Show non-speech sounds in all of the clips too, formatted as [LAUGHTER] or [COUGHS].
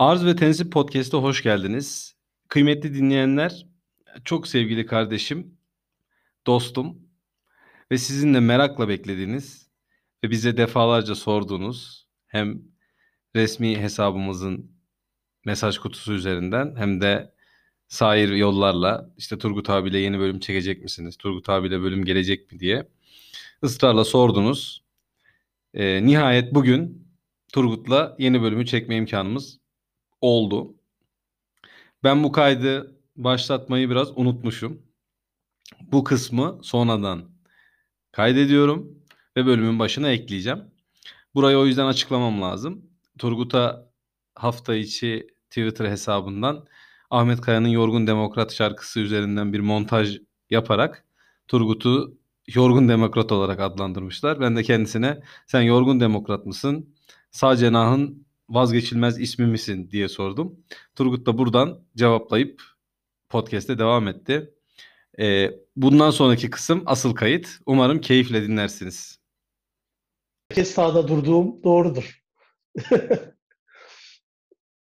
Arz ve Tensip Podcast'a hoş geldiniz. Kıymetli dinleyenler, çok sevgili kardeşim, dostum ve sizin de merakla beklediğiniz ve bize defalarca sorduğunuz hem resmi hesabımızın mesaj kutusu üzerinden hem de sair yollarla işte Turgut abiyle yeni bölüm çekecek misiniz? Turgut abiyle bölüm gelecek mi diye ısrarla sordunuz. Ee, nihayet bugün Turgut'la yeni bölümü çekme imkanımız oldu. Ben bu kaydı başlatmayı biraz unutmuşum. Bu kısmı sonradan kaydediyorum ve bölümün başına ekleyeceğim. Burayı o yüzden açıklamam lazım. Turgut'a hafta içi Twitter hesabından Ahmet Kaya'nın Yorgun Demokrat şarkısı üzerinden bir montaj yaparak Turgut'u Yorgun Demokrat olarak adlandırmışlar. Ben de kendisine sen Yorgun Demokrat mısın? Sağ cenahın vazgeçilmez ismi misin diye sordum. Turgut da buradan cevaplayıp podcast'e devam etti. Ee, bundan sonraki kısım asıl kayıt. Umarım keyifle dinlersiniz. Herkes sağda durduğum doğrudur. [LAUGHS]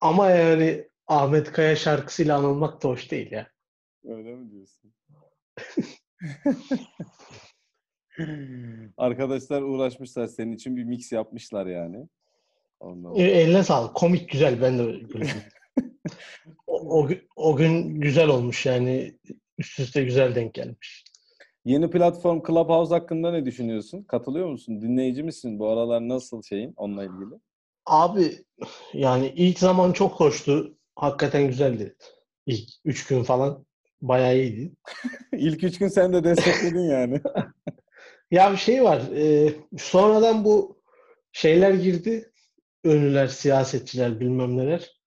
Ama yani Ahmet Kaya şarkısıyla anılmak da hoş değil ya. Öyle mi diyorsun? [LAUGHS] Arkadaşlar uğraşmışlar senin için bir mix yapmışlar yani. Ondan e, eline sağlık. Komik güzel. Ben de [LAUGHS] o, o, o gün güzel olmuş yani. Üst üste güzel denk gelmiş. Yeni platform Clubhouse hakkında ne düşünüyorsun? Katılıyor musun? Dinleyici misin? Bu aralar nasıl şeyin onunla ilgili? Abi yani ilk zaman çok hoştu. Hakikaten güzeldi. İlk üç gün falan bayağı iyiydi. [LAUGHS] İlk üç gün sen de destekledin yani. [LAUGHS] ya bir şey var. E, sonradan bu şeyler girdi ünlüler, siyasetçiler bilmem neler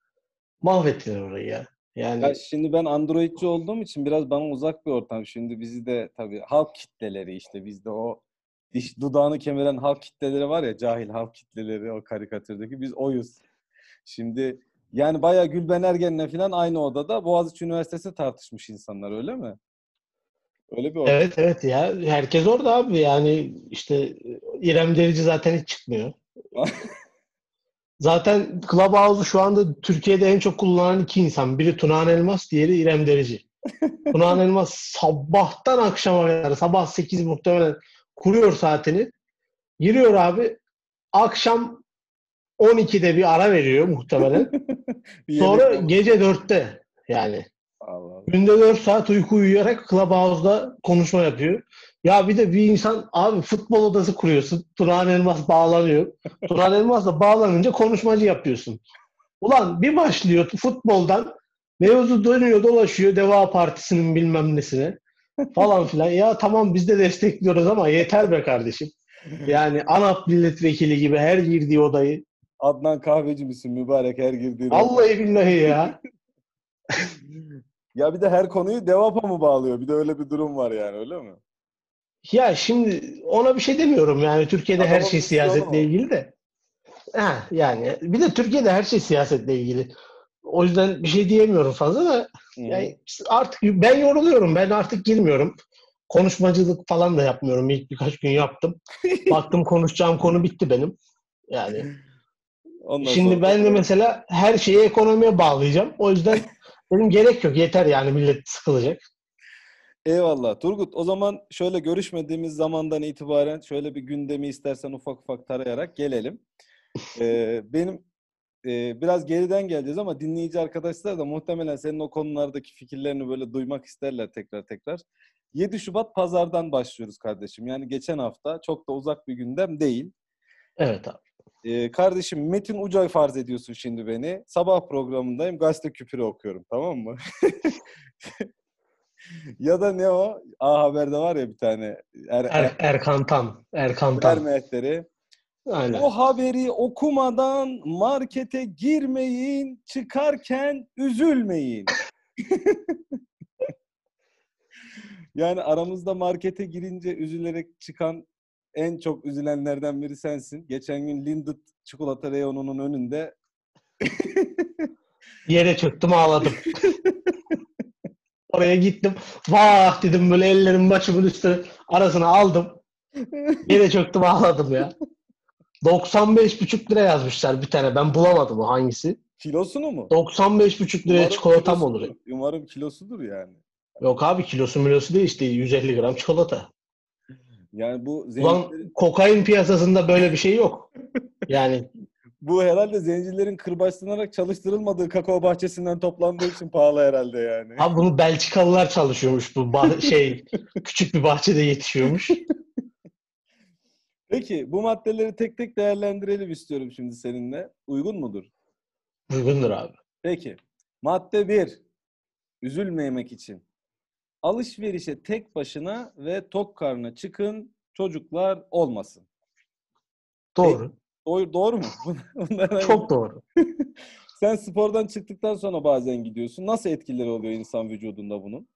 mahvettiler orayı ya. Yani ya şimdi ben Androidci olduğum için biraz bana uzak bir ortam. Şimdi bizi de tabii halk kitleleri işte bizde o diş dudağını kemiren halk kitleleri var ya cahil halk kitleleri o karikatürdeki biz oyuz. Şimdi yani bayağı Gülben Ergen'le falan aynı odada Boğaziçi Üniversitesi tartışmış insanlar öyle mi? Öyle bir ortam. Evet evet ya herkes orada abi yani işte İrem Derici zaten hiç çıkmıyor. [LAUGHS] Zaten Clubhouse'u şu anda Türkiye'de en çok kullanan iki insan. Biri Tunağan Elmas, diğeri İrem Derici. [LAUGHS] Tunağan Elmas sabahtan akşama kadar, sabah 8 muhtemelen kuruyor saatini. Giriyor abi. Akşam 12'de bir ara veriyor muhtemelen. [LAUGHS] Sonra gece 4'te yani. Allah Allah. Günde 4 saat uyku uyuyarak Clubhouse'da konuşma yapıyor. Ya bir de bir insan abi futbol odası kuruyorsun. Turan Elmas bağlanıyor. Turan Elmas da bağlanınca konuşmacı yapıyorsun. Ulan bir başlıyor futboldan mevzu dönüyor dolaşıyor Deva Partisi'nin bilmem nesine falan filan. Ya tamam biz de destekliyoruz ama yeter be kardeşim. Yani ANAP milletvekili gibi her girdiği odayı. Adnan kahveci misin mübarek her girdiği Vallahi billahi ya. [LAUGHS] ya bir de her konuyu Devap'a mı bağlıyor? Bir de öyle bir durum var yani öyle mi? Ya şimdi ona bir şey demiyorum yani Türkiye'de Adamın her şey siyasetle ilgili de. Ha, yani bir de Türkiye'de her şey siyasetle ilgili. O yüzden bir şey diyemiyorum fazla da yani artık ben yoruluyorum. Ben artık girmiyorum. Konuşmacılık falan da yapmıyorum. İlk birkaç gün yaptım. [LAUGHS] Baktım konuşacağım konu bitti benim. Yani Ondan şimdi ben de mesela her şeyi ekonomiye bağlayacağım. O yüzden benim gerek yok. Yeter yani millet sıkılacak. Eyvallah. Turgut o zaman şöyle görüşmediğimiz zamandan itibaren şöyle bir gündemi istersen ufak ufak tarayarak gelelim. [LAUGHS] Ee, benim e, biraz geriden geleceğiz ama dinleyici arkadaşlar da muhtemelen senin o konulardaki fikirlerini böyle duymak isterler tekrar tekrar. 7 Şubat pazardan başlıyoruz kardeşim. Yani geçen hafta çok da uzak bir gündem değil. Evet abi. Ee, kardeşim Metin Ucay farz ediyorsun şimdi beni. Sabah programındayım gazete küpürü okuyorum tamam mı? [LAUGHS] ya da ne o? A Haber'de var ya bir tane. Er, er, Erkan Tan. Erkan Tan. Ermehtleri. Aynen. O haberi okumadan markete girmeyin, çıkarken üzülmeyin. [LAUGHS] yani aramızda markete girince üzülerek çıkan en çok üzülenlerden biri sensin. Geçen gün Lindt çikolata reyonunun önünde [LAUGHS] yere çöktüm ağladım. Oraya gittim. Vah dedim böyle ellerim başımın üstüne arasına aldım. Yine çöktüm ağladım ya. 95,5 lira yazmışlar bir tane. Ben bulamadım o hangisi. Kilosunu mu? 95,5 liraya çikolatam olur. Umarım kilosudur yani. Yok abi kilosu milosu değil işte 150 gram çikolata. Yani bu Ulan zencilerin, kokain piyasasında böyle bir şey yok. Yani [LAUGHS] bu herhalde zencilerin kırbaçlanarak çalıştırılmadığı kakao bahçesinden toplandığı için pahalı herhalde yani. abi bunu Belçikalılar çalışıyormuş bu [LAUGHS] şey küçük bir bahçede yetişiyormuş. Peki bu maddeleri tek tek değerlendirelim istiyorum şimdi seninle. Uygun mudur? Uygundur abi. Peki. Madde 1. Üzülmemek için. Alışverişe tek başına ve tok karnına çıkın. Çocuklar olmasın. Doğru. Doğru, doğru mu? [LAUGHS] Bunlardan- Çok doğru. [LAUGHS] Sen spordan çıktıktan sonra bazen gidiyorsun. Nasıl etkileri oluyor insan vücudunda bunun?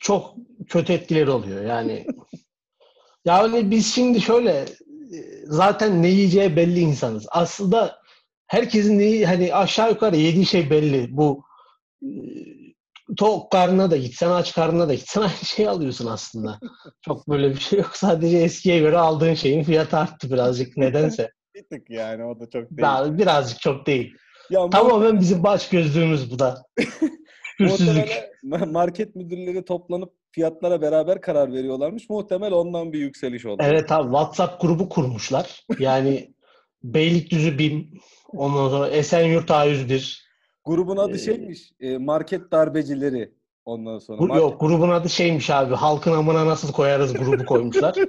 Çok kötü etkileri oluyor yani. Yani biz şimdi şöyle e, zaten ne yiyeceği belli insanız. Aslında herkesin neyi hani aşağı yukarı yediği şey belli. Bu e, tok karnına da gitsen aç karnına da gitsen [LAUGHS] aynı şeyi alıyorsun aslında. Çok böyle bir şey yok. Sadece eskiye göre aldığın şeyin fiyatı arttı birazcık nedense. Bir tık yani o da çok değil. Daha birazcık çok değil. Ya Tamamen bizim baş gözlüğümüz bu da. [LAUGHS] Muhtemelen market müdürleri toplanıp fiyatlara beraber karar veriyorlarmış. Muhtemel ondan bir yükseliş oldu. Evet abi WhatsApp grubu kurmuşlar. Yani [LAUGHS] Beylikdüzü BİM, ondan sonra Esenyurt A101. Grubun adı Ee, şeymiş. e, market darbecileri. Ondan sonra. Market- yok grubun adı şeymiş abi. Halkın amına nasıl koyarız grubu koymuşlar. [LAUGHS]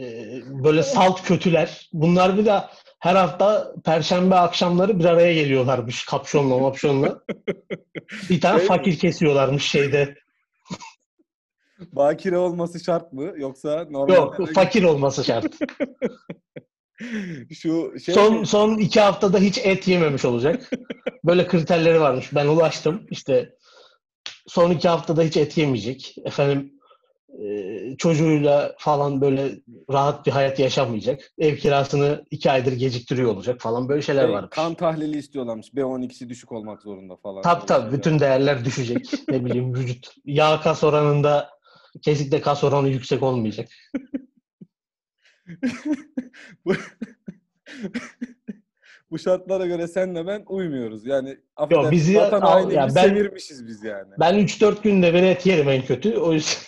Ee, böyle salt kötüler. Bunlar bir de her hafta perşembe akşamları bir araya geliyorlarmış kapşonla mapşonla. Bir tane Şey mi? fakir kesiyorlarmış şeyde. Bakire olması şart mı? Yoksa normal Yok fakir olması şart. [LAUGHS] [LAUGHS] şu şey Son mi? son iki haftada hiç et yememiş olacak. [LAUGHS] Böyle kriterleri varmış. Ben ulaştım. İşte son iki haftada hiç et yemeyecek. Efendim e, çocuğuyla falan böyle rahat bir hayat yaşamayacak. Ev kirasını iki aydır geciktiriyor olacak falan böyle şeyler Şey, varmış. kan tahlili istiyorlarmış. B12'si düşük olmak zorunda falan. Tabii tabii bütün değerler düşecek. ne bileyim vücut yağ kas oranında kesinlikle kas oranı yüksek olmayacak. [LAUGHS] Bu- şartlara göre senle ben uymuyoruz. Yani affedersin, bizi vatan al- ya ben- sevirmişiz biz yani. Ben 3-4 günde bir et yerim en kötü. O yüzden [LAUGHS]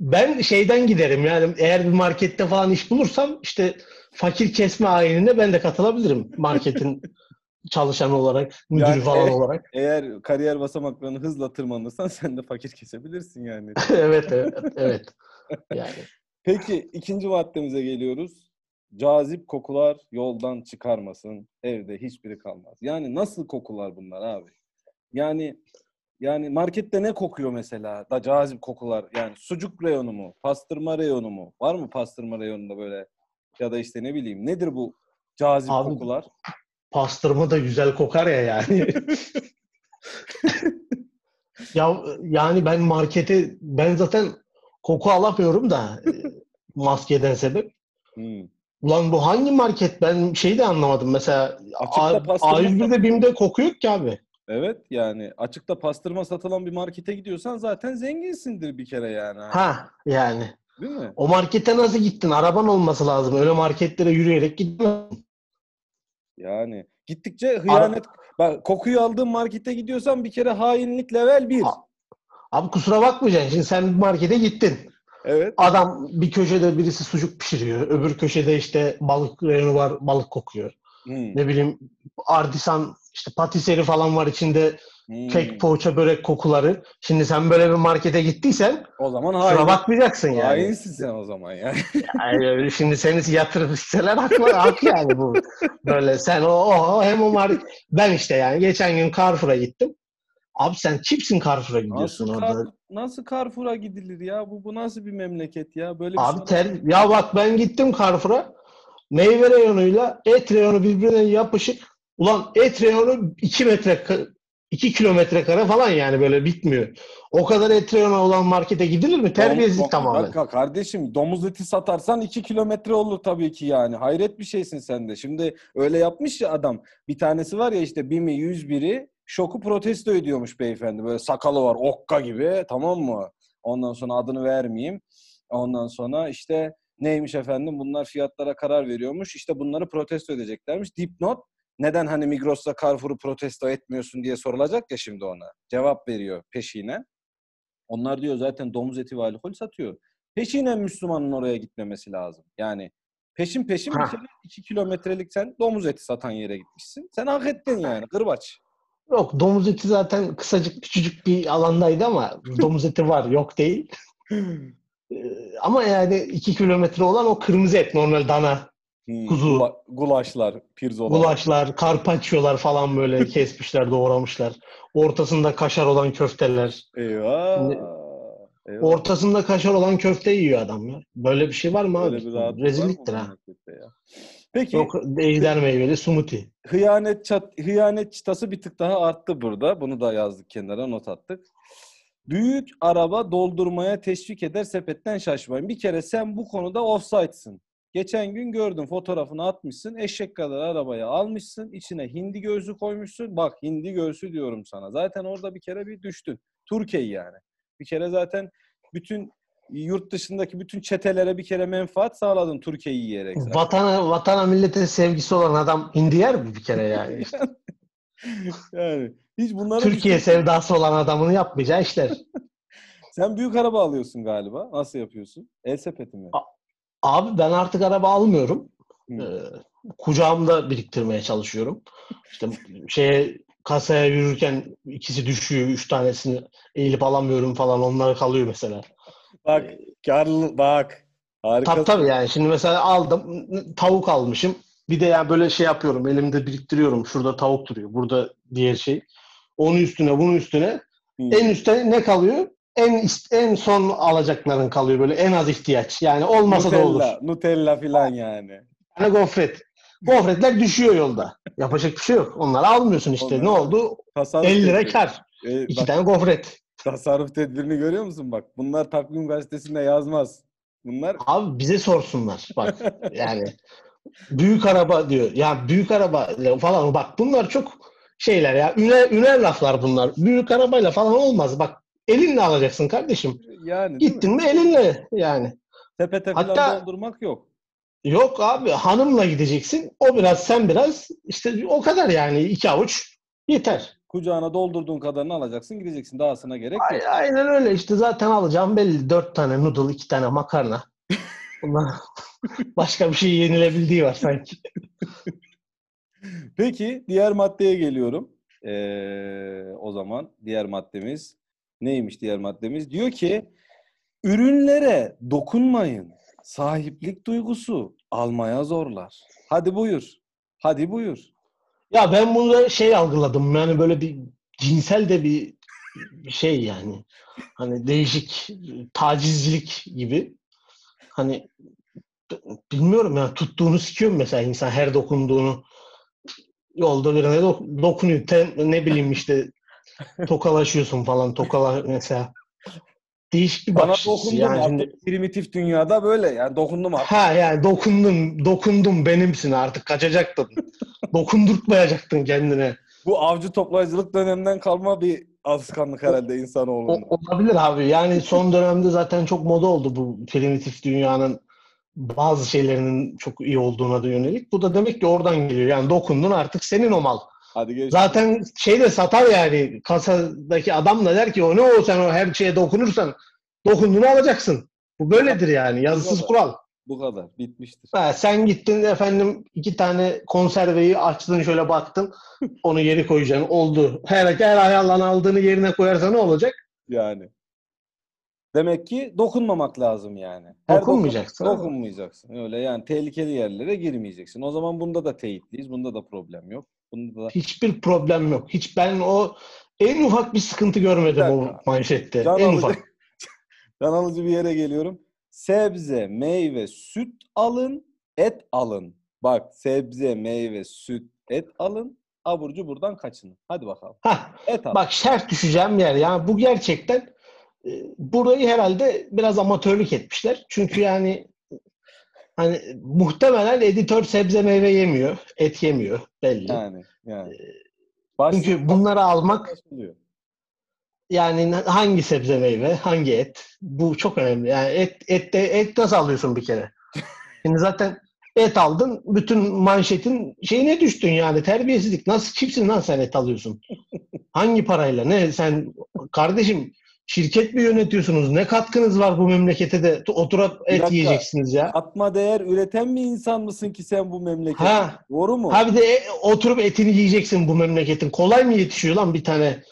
ben şeyden giderim yani eğer bir markette falan iş bulursam işte fakir kesme ayinine ben de katılabilirim marketin [LAUGHS] çalışanı olarak, müdürü Yani falan e- olarak. Eğer kariyer basamaklarını hızla tırmanırsan sen de fakir kesebilirsin yani. [LAUGHS] evet evet evet. Yani Peki ikinci maddemize geliyoruz. Cazip kokular yoldan çıkarmasın. Evde hiçbiri kalmaz. Yani nasıl kokular bunlar abi? Yani yani markette ne kokuyor mesela da cazip kokular? Yani sucuk reyonu mu? Pastırma reyonu mu? Var mı pastırma reyonunda böyle? Ya da işte ne bileyim nedir bu cazip Abi- kokular? pastırma da güzel kokar ya yani. [LAUGHS] ya yani ben markete ben zaten koku alamıyorum da e, maskeden sebep. Hmm. Ulan bu hangi market? Ben şeyi de anlamadım. Mesela Açıkta A- pastırma A101'de BİM'de koku yok ki abi. Evet yani açıkta pastırma satılan bir markete gidiyorsan zaten zenginsindir bir kere yani. Ha yani. Değil mi? O markete nasıl gittin? Araban olması lazım. Öyle marketlere yürüyerek gitmezsin. Yani gittikçe hıyanet. Bak kokuyu aldığın markete gidiyorsan bir kere hainlik level 1. Abi kusura bakmayacaksın. Şimdi sen markete gittin. Evet. Adam bir köşede birisi sucuk pişiriyor. Öbür köşede işte balık reyonu var. Balık kokuyor. Hmm. Ne bileyim artisan işte patiseri falan var içinde Hmm. kek, poğaça, börek kokuları. Şimdi sen böyle bir markete gittiysen O zaman kusura hain. bakmayacaksın yani. Hainsin sen o zaman yani. [LAUGHS] Yani şimdi seni yatırıp isteler haklı, hak yani bu. Böyle sen o, o hem o mar ben işte yani geçen gün Carrefour'a gittim. Abi sen kimsin Carrefour'a gidiyorsun Nasıl, orada? kar, nasıl Carrefour'a gidilir ya? Bu bu nasıl bir memleket ya? Böyle bir Abi şey ter, ya bak ben gittim Carrefour'a. Meyve reyonuyla et reyonu birbirine yapışık. Ulan et reyonu 2 metre 2 kilometre kare falan yani böyle bitmiyor. O kadar et reyonu olan markete gidilir mi? Terbiyesizlik tamamen. Dakika kardeşim domuz eti satarsan 2 kilometre olur tabii ki yani. Hayret bir şeysin sen de. Şimdi öyle yapmış ya adam. Bir tanesi var ya işte BİM'i 101'i şoku protesto ediyormuş beyefendi. Böyle sakalı var okka gibi tamam mı? Ondan sonra adını vermeyeyim. Ondan sonra işte neymiş efendim bunlar fiyatlara karar veriyormuş. İşte bunları protesto edeceklermiş. Dipnot neden hani Migros'ta Carrefour'u protesto etmiyorsun diye sorulacak ya şimdi ona. Cevap veriyor peşine. Onlar diyor zaten domuz eti ve alkol satıyor. Peşinen Müslümanın oraya gitmemesi lazım. Yani peşin peşin bir Ha. kere 2 kilometrelik sen domuz eti satan yere gitmişsin. Sen hak ettin yani kırbaç. Yok domuz eti zaten kısacık küçücük bir alandaydı ama [LAUGHS] domuz eti var yok değil. Ee, Ama yani 2 kilometre olan o kırmızı et normal dana. Hmm, Kuzu. gula- gulaşlar, pirzolar. Gulaşlar, karpacciolar falan böyle [LAUGHS] kesmişler, doğramışlar. Ortasında kaşar olan köfteler. Eyvah. Şimdi- Eyvah. Ortasında kaşar olan köfte yiyor adam ya. Böyle bir şey var mı Böyle abi? Rezilliktir ha. ya? Peki Yok ejder meyveli smoothie. hıyanet çat, hıyanet çıtası bir tık daha arttı burada. Bunu da yazdık kenara not attık. Büyük araba doldurmaya teşvik eder sepetten şaşmayın. Bir kere sen bu konuda offside'sın. Geçen gün gördüm fotoğrafını atmışsın. Eşek kadar arabaya almışsın. içine hindi göğsü koymuşsun. Bak hindi göğsü diyorum sana. Zaten orada bir kere bir düştün. Türkiye yani. Bir kere zaten bütün yurt dışındaki bütün çetelere bir kere menfaat sağladın Türkiye'yi yiyerek. zaten. Vatana, vatana millete sevgisi olan adam hindi yer mi bir kere yani? [LAUGHS] İşte yani hiç bunları Türkiye düşün- sevdası olan adamın yapmayacağı işler. [LAUGHS] Sen büyük araba alıyorsun galiba. Nasıl yapıyorsun? El sepeti mi? A- Abi ben artık araba almıyorum. Hı. Ee, kucağımda biriktirmeye çalışıyorum. İşte şeye kasaya yürürken ikisi düşüyor, üç tanesini eğilip alamıyorum falan. Onlar kalıyor mesela. Bak, karlı bak. Harika. Tabii tabii yani şimdi mesela aldım tavuk almışım. Bir de yani böyle şey yapıyorum. Elimde biriktiriyorum. Şurada tavuk duruyor. Burada diğer şey. Onun üstüne, bunun üstüne. En üstte ne kalıyor? En en son alacakların kalıyor böyle en az ihtiyaç. Yani olmasa da olur. Nutella, Nutella filan yani. Yani gofret. Gofretler düşüyor yolda. Yapacak bir şey yok. Onları almıyorsun işte. Onları ne oldu? Tasarruf 50 lira kar. E, İki bak, tane gofret. Tasarruf tedbirini görüyor musun bak? Bunlar takvim gazetesinde yazmaz. Bunlar Abi bize sorsunlar. Bak yani büyük araba diyor. Ya büyük araba falan bak bunlar çok şeyler ya. Üner, üner laflar bunlar. Büyük arabayla falan olmaz. Bak elinle alacaksın kardeşim. yani değil mi? Gittin mi elinle yani. Sepete filan Hatta- doldurmak yok. Yok abi hanımla gideceksin. O biraz sen biraz işte o kadar yani iki avuç yeter. Kucağına doldurduğun kadarını alacaksın gideceksin. Dahasına gerek yok. Ay- Aynen öyle işte zaten alacağım belli. Dört tane noodle, iki tane makarna. [LAUGHS] Bunlar başka bir şey yenilebildiği var sanki. [LAUGHS] Peki diğer maddeye geliyorum. Ee, o zaman diğer maddemiz neymiş diğer maddemiz? Diyor ki ürünlere dokunmayın. Sahiplik duygusu almaya zorlar. Hadi buyur. Hadi buyur. Ya ben bunu şey algıladım yani böyle bir cinsel de bir şey yani. Hani değişik tacizcilik gibi. Hani bilmiyorum ya tuttuğunu sikiyor mu mesela insan her dokunduğunu yolda birine dok- dokunuyor. Te- ne bileyim işte tokalaşıyorsun falan tokala mesela. Değişik bir Bana bakış açısı. dokundun Yani artık primitif dünyada böyle yani dokundum artık. Ha yani dokundum, dokundum benimsin artık kaçacaktın. [LAUGHS] Dokundurtmayacaktın kendine. Bu avcı toplayıcılık döneminden kalma bir alışkanlık herhalde O, insanoğlunda. olabilir abi. Yani son dönemde zaten çok moda oldu bu primitif dünyanın bazı şeylerinin çok iyi olduğuna da yönelik. Bu da demek ki oradan geliyor. Yani dokundun artık senin o mal. Hadi geç. Zaten şey de satar yani kasadaki adam da der ki o ne o sen o her şeye dokunursan dokunduğunu alacaksın. Bu böyledir yani. Yazısız kadar. kural. Bu kadar. Bitmiştir. Ha, sen gittin efendim iki tane konserveyi açtın şöyle baktın. [LAUGHS] Onu geri koyacaksın. Oldu. Her, her ayarlan aldığını yerine koyarsa ne olacak? Yani. Demek ki dokunmamak lazım yani. Her Dokunmayacaksın. dokun- dokunmayacaksın. Öyle yani tehlikeli yerlere girmeyeceksin. O zaman bunda da teyitliyiz. Bunda da problem yok. Bunda da Hiçbir problem yok. Hiç ben o en ufak bir sıkıntı görmedim Bir o manşette. Can en alıcı- ufak. [LAUGHS] can alıcı bir yere geliyorum. Sebze, meyve, süt alın, et alın. Bak sebze, meyve, süt, et alın. Aburcu buradan kaçının. Hadi bakalım. Hah, Et alın. bak şart düşeceğim yer. Yani bu gerçekten e, burayı herhalde biraz amatörlük etmişler. Çünkü yani hani muhtemelen editör sebze meyve yemiyor. Et yemiyor belli. Yani yani. Ee, Başlık- Çünkü bunları almak Anlaşılıyor. Yani hangi sebze meyve, hangi et? Bu çok önemli. Yani et et de et nasıl alıyorsun bir kere? [LAUGHS] Şimdi zaten Et aldın. Bütün manşetin şeyine düştün yani. Terbiyesizlik. Nasıl kimsin lan sen et alıyorsun? [LAUGHS] Hangi parayla? Ne sen kardeşim şirket mi yönetiyorsunuz? Ne katkınız var bu memlekete de oturup et dakika. yiyeceksiniz ya? Katma değer üreten bir insan mısın ki sen bu memlekette? Ha. Doğru mu? Ha bir de e, oturup etini yiyeceksin bu memleketin. Kolay mı yetişiyor lan bir tane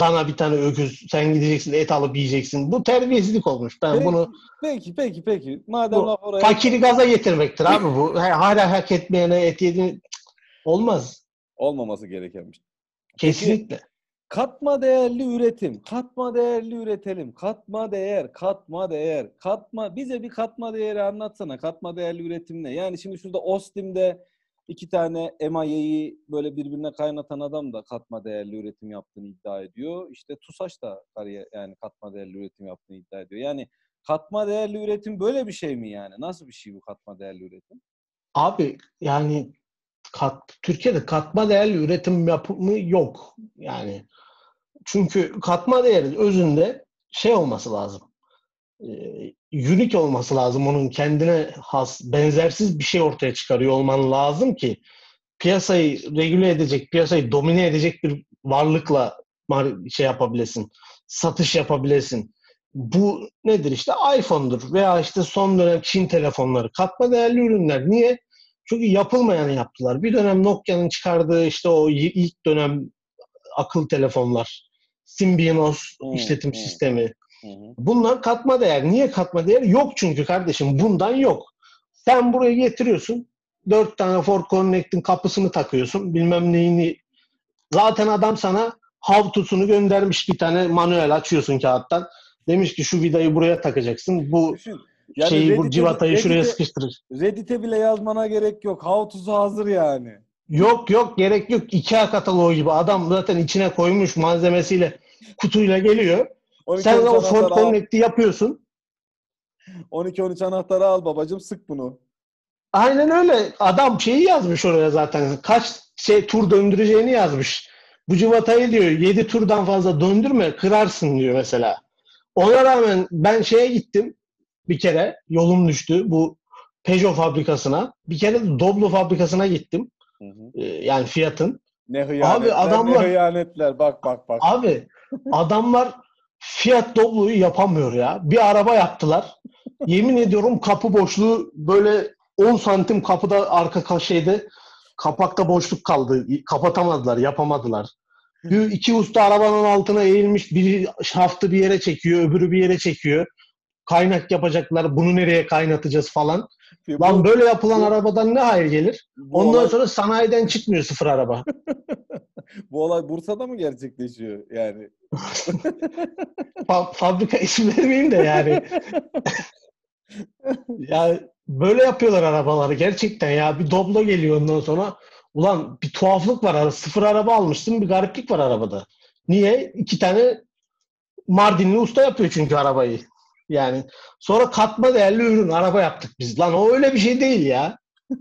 dana bir tane öküz sen gideceksin et alıp yiyeceksin. Bu terbiyesizlik olmuş. Ben Peki, bunu Peki peki peki. Madem Bu laf oraya... fakiri gaza getirmektir abi bu. Ha- Hala hak etmeyene et yedin olmaz. Olmaması gerekenmiş. Kesinlikle. Katma değerli üretim. Katma değerli üretelim. Katma değer, katma değer, katma. Bize bir katma değeri anlatsana. Katma değerli üretim ne? Yani şimdi şurada Ostim'de iki tane emayeyi böyle birbirine kaynatan adam da katma değerli üretim yaptığını iddia ediyor. İşte TUSAŞ da yani katma değerli üretim yaptığını iddia ediyor. Yani katma değerli üretim böyle bir şey mi yani? Nasıl bir şey bu katma değerli üretim? Abi yani kat, Türkiye'de katma değerli üretim yapımı yok. Yani çünkü katma değerin özünde şey olması lazım. E, unique olması lazım. Onun kendine has, benzersiz bir şey ortaya çıkarıyor olman lazım ki piyasayı regüle edecek, piyasayı domine edecek bir varlıkla şey yapabilesin. Satış yapabilesin. Bu nedir işte iPhone'dur veya işte son dönem Çin telefonları. Katma değerli ürünler. Niye? Çünkü yapılmayanı yaptılar. Bir dönem Nokia'nın çıkardığı işte o ilk dönem akıl telefonlar. Symbianos Hmm, işletim hmm. sistemi. Bunlar katma değer. Niye katma değer? Yok çünkü kardeşim. Bundan yok. Sen buraya getiriyorsun. Dört tane Ford Connect'in kapısını takıyorsun. Bilmem neyini. Zaten adam sana how to'sunu göndermiş bir tane manuel açıyorsun kağıttan. Demiş ki şu vidayı buraya takacaksın. Bu Düşün. Yani şeyi bu Reddit'e- civatayı şuraya Reddit'e- sıkıştırır. Reddit'e bile yazmana gerek yok. How to'su hazır yani. Yok yok gerek yok. IKEA kataloğu gibi. Adam zaten içine koymuş malzemesiyle kutuyla geliyor. 12 Sen 13 o Ford. Connect'i yapıyorsun. 12-13 anahtarı al babacım sık bunu. Aynen öyle. Adam şeyi yazmış oraya zaten. Kaç şey tur döndüreceğini yazmış. Bu civatayı diyor 7 turdan fazla döndürme kırarsın diyor mesela. Ona rağmen ben şeye gittim bir kere yolum düştü bu Peugeot fabrikasına. Bir kere de Doblo fabrikasına gittim. Hı hı. Ee, yani Fiat'ın. Ne hıyanetler, adamlar- ne hıyanetler. Bak bak bak. Abi adamlar Fiat Doblo'yu yapamıyor ya. Bir araba yaptılar. Yemin ediyorum kapı boşluğu böyle 10 santim kapıda arka ka- şeyde kapakta boşluk kaldı. Kapatamadılar, yapamadılar. Bir, iki usta arabanın altına eğilmiş. Biri şaftı bir yere çekiyor, öbürü bir yere çekiyor. Kaynak yapacaklar. Bunu nereye kaynatacağız falan. Bu- Lan böyle yapılan bu- arabadan ne hayır gelir? bu, Ondan olay, sonra sanayiden çıkmıyor sıfır araba. [LAUGHS] bu olay Bursa'da mı gerçekleşiyor yani? [LAUGHS] Fa- fabrika isim vermeyeyim de yani. [LAUGHS] ya böyle yapıyorlar arabaları gerçekten ya. Bir Doblo geliyor ondan sonra. Ulan bir tuhaflık var. Sıfır araba almışsın bir gariplik var arabada. Niye? İki tane Mardinli usta yapıyor çünkü arabayı. Yani sonra katma değerli ürün araba yaptık biz. Lan o öyle bir şey değil ya. [LAUGHS]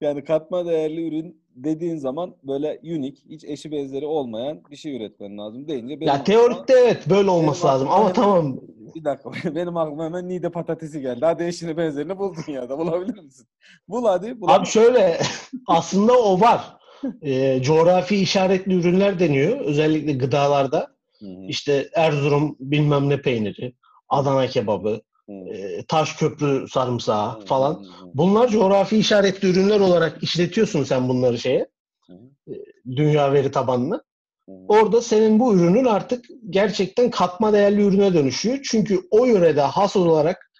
Yani katma değerli ürün dediğin zaman böyle unik, hiç eşi benzeri olmayan bir şey üretmen lazım deyince benim Ya aklıma- teorikte evet böyle olması lazım aklıma ama hemen- tamam Bir dakika. [LAUGHS] Benim aklıma hemen Niğde patatesi geldi. Hadi eşini benzerini buldun ya da bulabilir misin? Bul hadi. Bulamam. Abi şöyle [LAUGHS] aslında o var. Ee, coğrafi işaretli ürünler deniyor. Özellikle gıdalarda. Hı hı, İşte Erzurum bilmem ne peyniri, Adana kebabı, hı, e, Taşköprü sarımsağı hı, falan. hı, Bunlar coğrafi işaretli ürünler olarak işletiyorsun sen bunları şeye. hı, Dünya veri tabanına. Orada senin bu ürünün artık gerçekten katma değerli ürüne dönüşüyor. Çünkü o yörede has olarak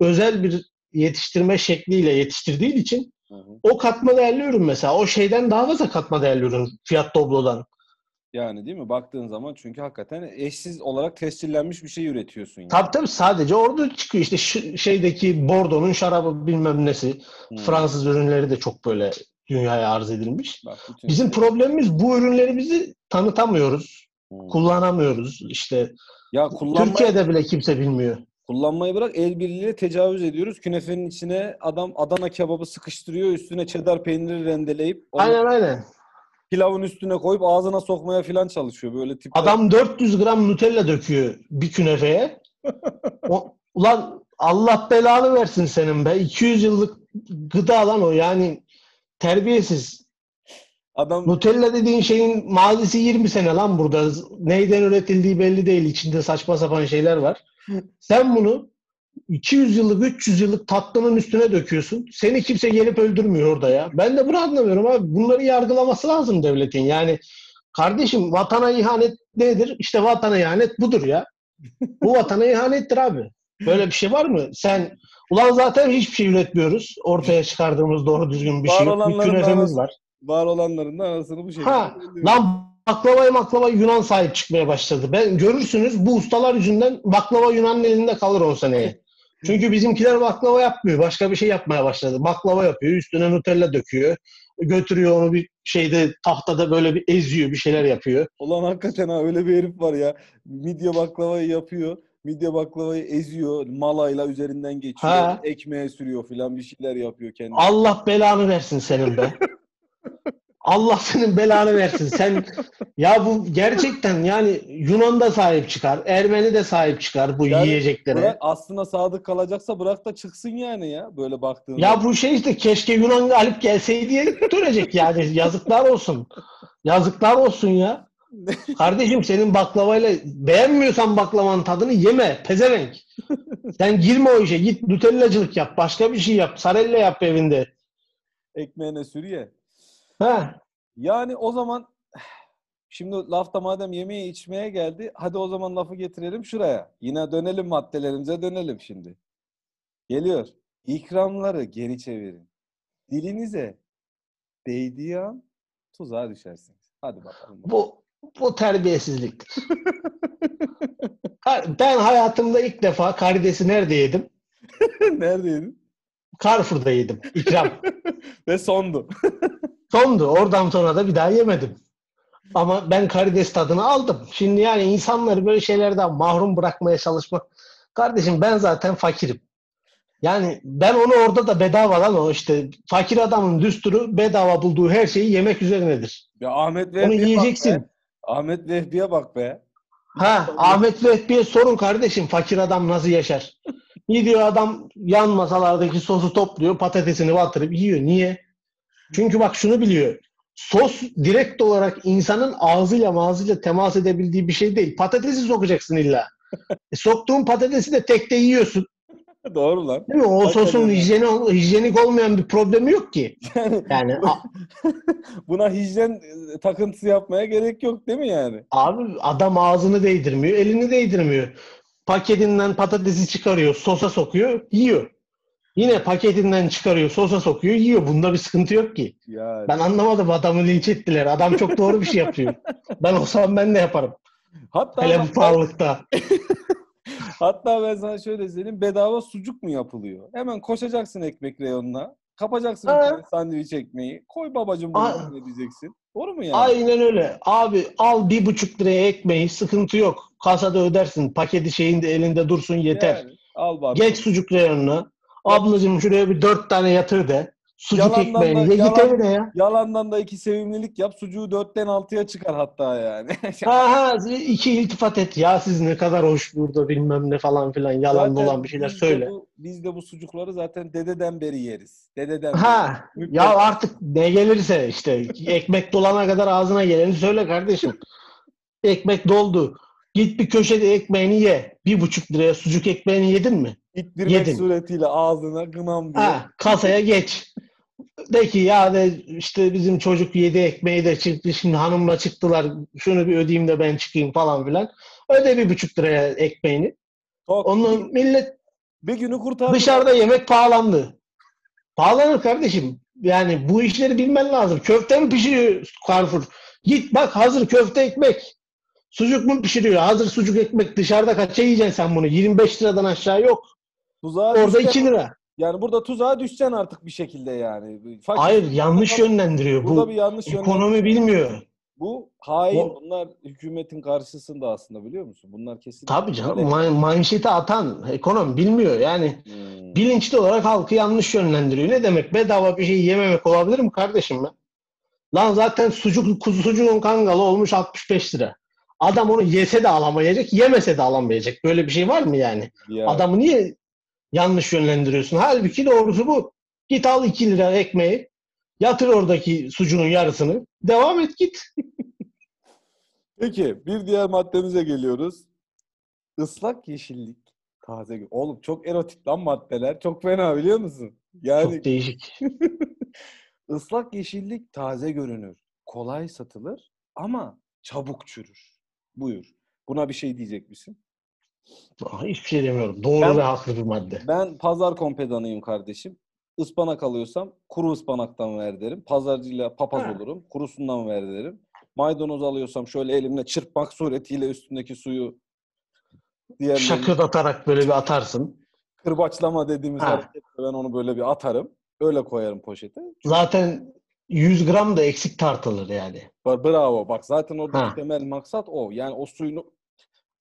özel bir yetiştirme şekliyle yetiştirdiğin için o katma değerli ürün mesela o şeyden daha fazla katma değerli ürün fiyat Doblo'dan. Yani değil mi? Baktığın zaman çünkü hakikaten eşsiz olarak tescillenmiş bir şey üretiyorsun yani. Tabii tabii sadece orada çıkıyor işte şeydeki Bordeaux'un şarabı bilmem nesi. Hı. Fransız ürünleri de çok böyle dünyaya arz edilmiş. Bak, Bizim şey- problemimiz bu ürünlerimizi tanıtamıyoruz, Hı. kullanamıyoruz. İşte Ya kullanmayı, Türkiye'de bile kimse bilmiyor. kullanmayı bırak el birliğiyle tecavüz ediyoruz. Künefenin içine adam Adana kebabı sıkıştırıyor. Üstüne cheddar peyniri rendeleyip onu Aynen aynen. Pilavın üstüne koyup ağzına sokmaya falan çalışıyor. Böyle tipler. Adam 400 gram Nutella döküyor bir künefeye. [LAUGHS] O, ulan Allah belanı versin senin be. 200 yıllık gıda lan o yani terbiyesiz. Adam Nutella dediğin şeyin mazisi 20 sene lan burada. Neyden üretildiği belli değil. İçinde saçma sapan şeyler var. [LAUGHS] Sen bunu 200 yıllık, 300 yıllık tatlının üstüne döküyorsun. Seni kimse gelip öldürmüyor orada ya. Ben de bunu anlamıyorum abi. Bunları yargılaması lazım devletin. Yani kardeşim vatana ihanet nedir? İşte vatana ihanet budur ya. Bu vatana ihanettir abi. Böyle bir şey var mı? Sen ulan zaten hiçbir şey üretmiyoruz. Ortaya çıkardığımız doğru düzgün bir şey Var yok. Bir künefemiz var. var olanların da arasını bu şekilde. Ha. Lan baklavaya maklava Yunan sahip çıkmaya başladı. Ben görürsünüz bu ustalar yüzünden baklava Yunan'ın elinde kalır 10 seneye. Çünkü bizimkiler baklava yapmıyor. Başka bir şey yapmaya başladı. Baklava yapıyor. Üstüne Nutella döküyor. Götürüyor onu bir şeyde tahtada böyle bir eziyor. Bir şeyler yapıyor. Ulan hakikaten ha öyle bir herif var ya. Midye baklavayı yapıyor. Midye baklavayı eziyor. Malayla üzerinden geçiyor. Ha. Ekmeğe sürüyor filan bir şeyler yapıyor kendi. Allah belanı versin senin be. [LAUGHS] Allah senin belanı versin. Sen ya bu gerçekten yani Yunan da sahip çıkar. Ermeni de sahip çıkar bu Yani yiyeceklere. Bırak, aslına sadık kalacaksa bırak da çıksın yani ya. Böyle baktığında. Ya bu şey işte keşke Yunan galip gelseydi diye dönecek yani. Yazıklar olsun. Yazıklar olsun ya. [LAUGHS] Kardeşim senin baklavayla beğenmiyorsan baklavanın tadını yeme. Pezevenk. Sen girme o işe. Git nutellacılık yap. Başka bir şey yap. Sarella yap evinde. Ekmeğine sür ye. Ha. Yani o zaman şimdi lafta madem yemeğe içmeye geldi. Hadi o zaman lafı getirelim şuraya. Yine dönelim maddelerimize dönelim şimdi. Geliyor. İkramları geri çevirin. Dilinize değdiği an tuzağa düşersiniz. Hadi bakalım. Bu bu terbiyesizliktir. Ben hayatımda ilk defa karidesi nerede yedim? [LAUGHS] Neredeydin? Carrefour'da yedim. İkram. [LAUGHS] Ve sondu. [LAUGHS] Sondu. Oradan sonra da bir daha yemedim. Ama ben karides tadını aldım. Şimdi yani insanları böyle şeylerden mahrum bırakmaya çalışmak. Kardeşim ben zaten fakirim. Yani ben onu orada da bedava lan o işte fakir adamın düsturu bedava bulduğu her şeyi yemek üzerinedir. Ya Ahmet Onu Vehbi'ye bak yiyeceksin. be. Ahmet Vehbi'ye bak be. Ha Ahmet Vehbi'ye sorun kardeşim fakir adam nasıl yaşar? Gidiyor adam yan masalardaki sosu topluyor patatesini batırıp yiyor. Niye? Çünkü bak şunu biliyor. Sos direkt olarak insanın ağzıyla mağazıyla temas edebildiği bir şey değil. Patatesi sokacaksın illa. E, soktuğun patatesi de tekte yiyorsun. [LAUGHS] Doğru lan. Değil mi? O Hakikaten sosun hijyeni, hijyenik olmayan bir problemi yok ki. Yani Yani [LAUGHS] buna hijyen e, takıntısı yapmaya gerek yok değil mi yani? abi adam ağzını değdirmiyor, elini değdirmiyor. Paketinden patatesi çıkarıyor, sosa sokuyor, yiyor. Yine paketinden çıkarıyor, sosa sokuyor, yiyor. Bunda bir sıkıntı yok ki. Yani. Ben anlamadım adamı linç ettiler. Adam çok doğru bir şey yapıyor. Ben olsam ben de yaparım. Hatta Hele bu pahalılıkta. [LAUGHS] Hatta ben sana şöyle söyleyeyim. Bedava sucuk mu yapılıyor? Hemen koşacaksın ekmek reyonuna. Kapacaksın bir tane sandviç ekmeği. Koy babacım bunu ne diyeceksin? Doğru mu yani? Aynen öyle. Abi al bir buçuk liraya ekmeği sıkıntı yok. Kasada ödersin. Paketi şeyinde elinde dursun yeter. Yani, al bak. Geç sucuk reyonuna. Ablacığım şuraya bir dört tane yatır de. Sucuk Yalandan ekmeğini da- ye git yalan- evine ya. Yalandan da iki sevimlilik yap. Sucuğu dörtten altıya çıkar hatta yani. [LAUGHS] Ha ha iki iltifat et. Ya siz ne kadar hoş burada bilmem ne falan filan yalan Zaten dolan bir şeyler biz de söyle. bu- biz de bu sucukları zaten dededen beri yeriz. Dededen Ha beri. ya artık ne gelirse işte ekmek dolana kadar ağzına geleni söyle kardeşim. [LAUGHS] Ekmek doldu. Git bir köşede ekmeğini ye. Bir buçuk liraya sucuk ekmeğini yedin mi? İttirmek Yedin. suretiyle ağzına gınam diye. Ha, kasaya geç. De ki ya de işte bizim çocuk yedi ekmeği de çıktı. Şimdi hanımla çıktılar. Şunu bir ödeyeyim de ben çıkayım falan filan. Öde bir buçuk liraya ekmeğini. Tok. Onun millet bir günü kurtardı. dışarıda yemek pahalandı. Pahalanır kardeşim. Yani bu işleri bilmen lazım. Köfte mi pişiriyor Carrefour? Git bak hazır köfte ekmek. Sucuk mu pişiriyor? Hazır sucuk ekmek. Dışarıda kaça yiyeceksin sen bunu? 25 liradan aşağı yok. Tuzağa Orada düşeceksin. 2 lira. Yani burada tuzağa düşeceksin artık bir şekilde yani. Fakir- Hayır yanlış yönlendiriyor. Burada Bu bir yanlış ekonomi bilmiyor. Bu hain. O- Bunlar hükümetin karşısında aslında biliyor musun? Bunlar kesin. Tabii canım man- manşeti atan ekonomi bilmiyor. Yani Hmm. bilinçli olarak halkı yanlış yönlendiriyor. Ne demek bedava bir şey yememek olabilir mi kardeşim ben? Lan zaten sucuk kuzu sucuğun kangalı olmuş 65 lira. Adam onu yese de alamayacak, yemese de alamayacak. Böyle bir şey var mı yani? Ya, Adamı niye yanlış yönlendiriyorsun? Halbuki doğrusu bu. Git al 2 lira ekmeği. Yatır oradaki sucuğun yarısını. Devam et git. [LAUGHS] Peki bir diğer maddemize geliyoruz. Islak yeşillik, taze gül. Oğlum çok erotik lan maddeler. Çok fena biliyor musun? Yani Çok değişik. [LAUGHS] ıslak yeşillik taze görünür. Kolay satılır ama çabuk çürür. Buyur. Buna bir şey diyecek misin? Aa, Hiçbir şey demiyorum. Doğru Ben- ve haklı bir madde. Ben pazar kompedanıyım kardeşim. Ispanak alıyorsam kuru ıspanaktan ver derim. Pazarcıyla papaz Ha. olurum. Kurusundan ver derim. Maydanoz alıyorsam şöyle elimle çırpmak suretiyle üstündeki suyu diğer Şakırdatarak böyle bir atarsın. kırbaçlama dediğimiz Ha. hareketle ben onu böyle bir atarım. Öyle koyarım poşete. Zaten 100 gram da eksik tartılır yani. Bravo. Bak zaten orada temel maksat o. Yani o suyunu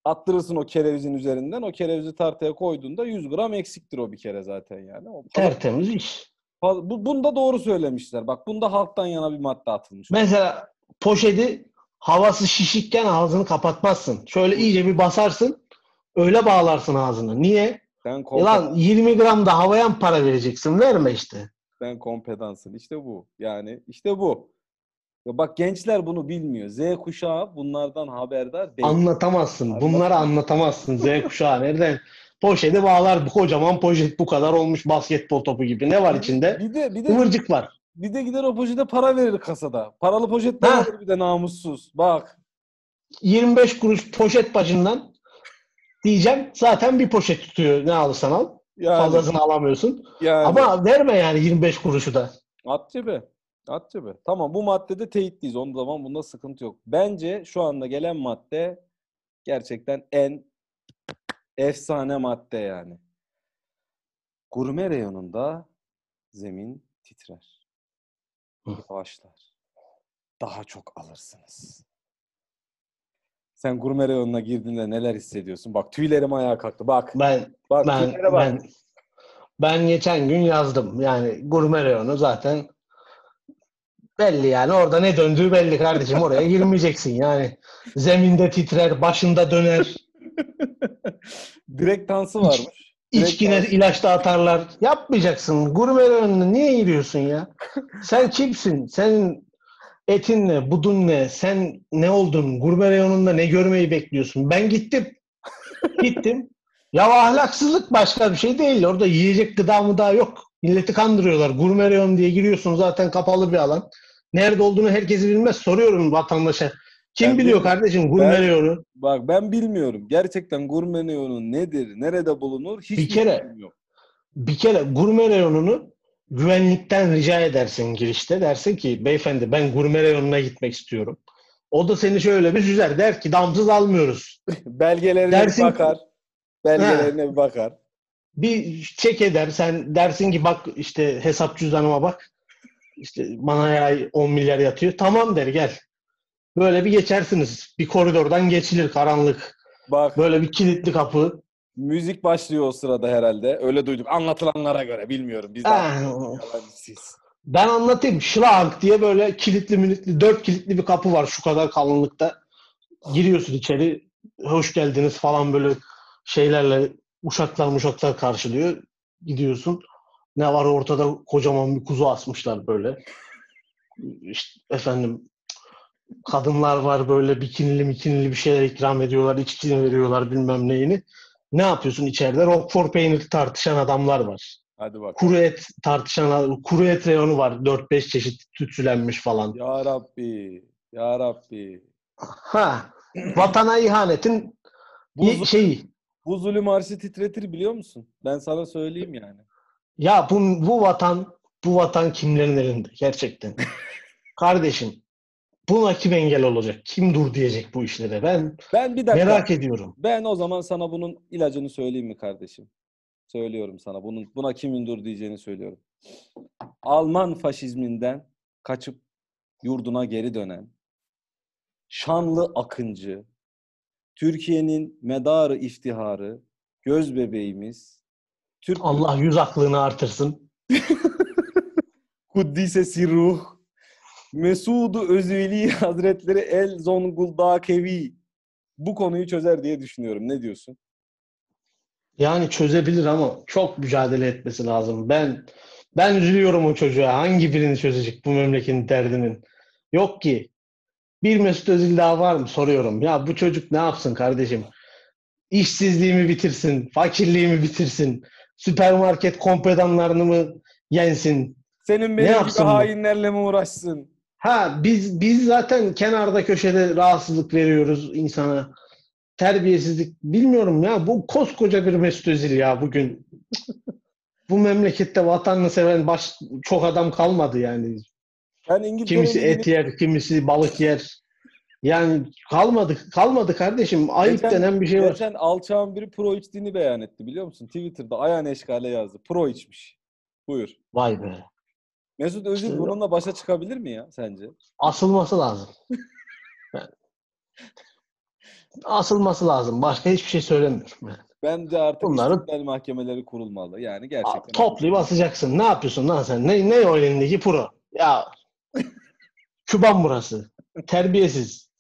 attırırsın o kerevizin üzerinden. O kerevizi tartıya koyduğunda 100 gram eksiktir o bir kere zaten yani. O Tertemiz iş. bu, bunda doğru söylemişler. Bak bunda halktan yana bir madde atılmış. Mesela poşeti havası şişikken ağzını kapatmazsın. Şöyle iyice bir basarsın. Öyle bağlarsın ağzını. Niye? Sen, E kompe- lan 20 gram da havaya mı para vereceksin? Verme işte. sen kompedansın. İşte bu. Yani işte bu. Ya bak gençler bunu bilmiyor. Z kuşağı bunlardan haberdar değil. Anlatamazsın. Bunları anlatamazsın. Z kuşağı nereden? Poşeti bağlar. Bu kocaman poşet bu kadar olmuş basketbol topu gibi. Ne var içinde? Bir de bir de Kıvırcık var. bir de gider o poşete para verir kasada. Paralı poşetler Ha. alır bir de namussuz. Bak. 25 kuruş poşet başından diyeceğim. Zaten bir poşet tutuyor. Ne alırsan al. Yani, Fazlasını alamıyorsun. yani. Ama verme yani 25 kuruşu da. At cebe. At cebe. Tamam bu maddede teyitliyiz. O zaman bunda sıkıntı yok. Bence şu anda gelen madde gerçekten en efsane madde yani. Gurme reyonunda zemin titrer. Yavaşlar. Daha çok alırsınız. Sen gurme reyonuna girdiğinde neler hissediyorsun? Bak tüylerim ayağa kalktı. Bak. Ben Bak ben bak. ben ben geçen gün yazdım. Yani gurme reyonu zaten belli yani. Orada ne döndüğü belli kardeşim. Oraya girmeyeceksin yani. Zeminde titrer, başında döner. [LAUGHS] Direkt dansı varmış. Direkt İçkine dans. ilaç da atarlar. Yapmayacaksın. Gurme reyonuna niye giriyorsun ya? Sen kimsin? Senin etin ne? Budun ne? Sen ne oldun? Gurme reyonunda ne görmeyi bekliyorsun? Ben gittim. [LAUGHS] Gittim. Ya ahlaksızlık başka bir şey değil. Orada yiyecek gıda mı daha yok. Milleti kandırıyorlar. Gurme reyon diye giriyorsun zaten kapalı bir alan. Nerede olduğunu herkesi bilmez. Soruyorum vatandaşa. Kim Ben biliyor bilmiyorum. kardeşim gurme Ben- reyonu? Bak ben bilmiyorum. Gerçekten gurme reyonu nedir? Nerede bulunur? Hiç Bir kere- yok. Bir kere gurme reyonunu güvenlikten rica edersin girişte. Dersin ki beyefendi ben gurme reyonuna gitmek istiyorum. O da seni şöyle bir süzer. Der ki damsız almıyoruz. [LAUGHS] Belgelerine Dersin bir bakar. Belgelerine bir bakar. Bir çek eder. Sen dersin ki bak işte hesap cüzdanıma bak. İşte ay 10 milyar yatıyor. Tamam der gel. Böyle bir geçersiniz. Bir koridordan geçilir karanlık. Bak Böyle bir kilitli kapı. müzik başlıyor o sırada herhalde. Öyle duyduk. Anlatılanlara göre bilmiyorum. Biz de yalancısıyız. ben anlatayım. Şılank diye böyle kilitli militli, dört kilitli bir kapı var şu kadar kalınlıkta. Giriyorsun içeri. Hoş geldiniz falan böyle şeylerle uşaklar muşaklar karşılıyor. Gidiyorsun. Ne var ortada kocaman bir kuzu asmışlar böyle. İşte efendim kadınlar var böyle bikinili mikinili bir şeyler ikram ediyorlar. içkini veriyorlar bilmem neyini. Ne yapıyorsun içeride? Roquefort peyniri tartışan adamlar var. Hadi bak. Kuru et tartışan kuru et reyonu var. 4-5 çeşit tütsülenmiş falan. Ya Rabbi. Ya Rabbi. Ha, vatana ihanetin Bu, i- şeyi. Bu zulüm arşı titretir biliyor musun? Ben sana söyleyeyim yani. Ya bu, bu vatan bu vatan kimlerin elinde gerçekten. [LAUGHS] Kardeşim buna kim engel olacak? Kim dur diyecek bu işlere? Ben Ben bir dakika. merak ediyorum. Ben o zaman sana bunun ilacını söyleyeyim mi kardeşim? Söylüyorum sana. Bunun buna kimin dur diyeceğini söylüyorum. Alman faşizminden kaçıp yurduna geri dönen şanlı akıncı, Türkiye'nin medarı iftiharı, göz bebeğimiz, Türk Allah yüz aklını artırsın. [LAUGHS] Kuddise Sirruh, Mesudu Özveli Hazretleri El Zonguldakevi bu konuyu çözer diye düşünüyorum. Ne diyorsun? Yani çözebilir ama çok mücadele etmesi lazım. Ben Ben üzülüyorum o çocuğa. Hangi birini çözecek bu memleketin derdinin? Yok ki. Bir Mesut Özil daha var mı? Soruyorum. Ya bu çocuk ne yapsın kardeşim? İşsizliğimi bitirsin, fakirliğimi bitirsin, süpermarket kompedanlarını mı yensin? Senin benim gibi hainlerle mi uğraşsın? Ha biz biz zaten kenarda köşede rahatsızlık veriyoruz insana. Terbiyesizlik bilmiyorum ya. Bu koskoca bir Mesut Özil ya bugün. [LAUGHS] bu memlekette vatanını seven baş, çok adam kalmadı yani. Ben İngiltere Kimisi et yer, kimisi balık yer. Yani kalmadı, kalmadı kardeşim. Ayıp Geçen- denen bir şey var. Geçen alçağın biri pro içtiğini beyan etti biliyor musun? Twitter'da ayağın eşkale yazdı. Pro içmiş. Buyur. Vay be. Mesut Özil İşte- bununla başa çıkabilir mi ya sence? Asılması lazım. Yani. [LAUGHS] Asılması lazım. Başka hiçbir şey söylemiyorum. Yani. Bence artık Bunları- istiklal mahkemeleri kurulmalı. Yani gerçekten. Toplayıp basacaksın. Ne yapıyorsun lan sen? Ne, ne o elindeki pro? Ya Küban burası. Terbiyesiz.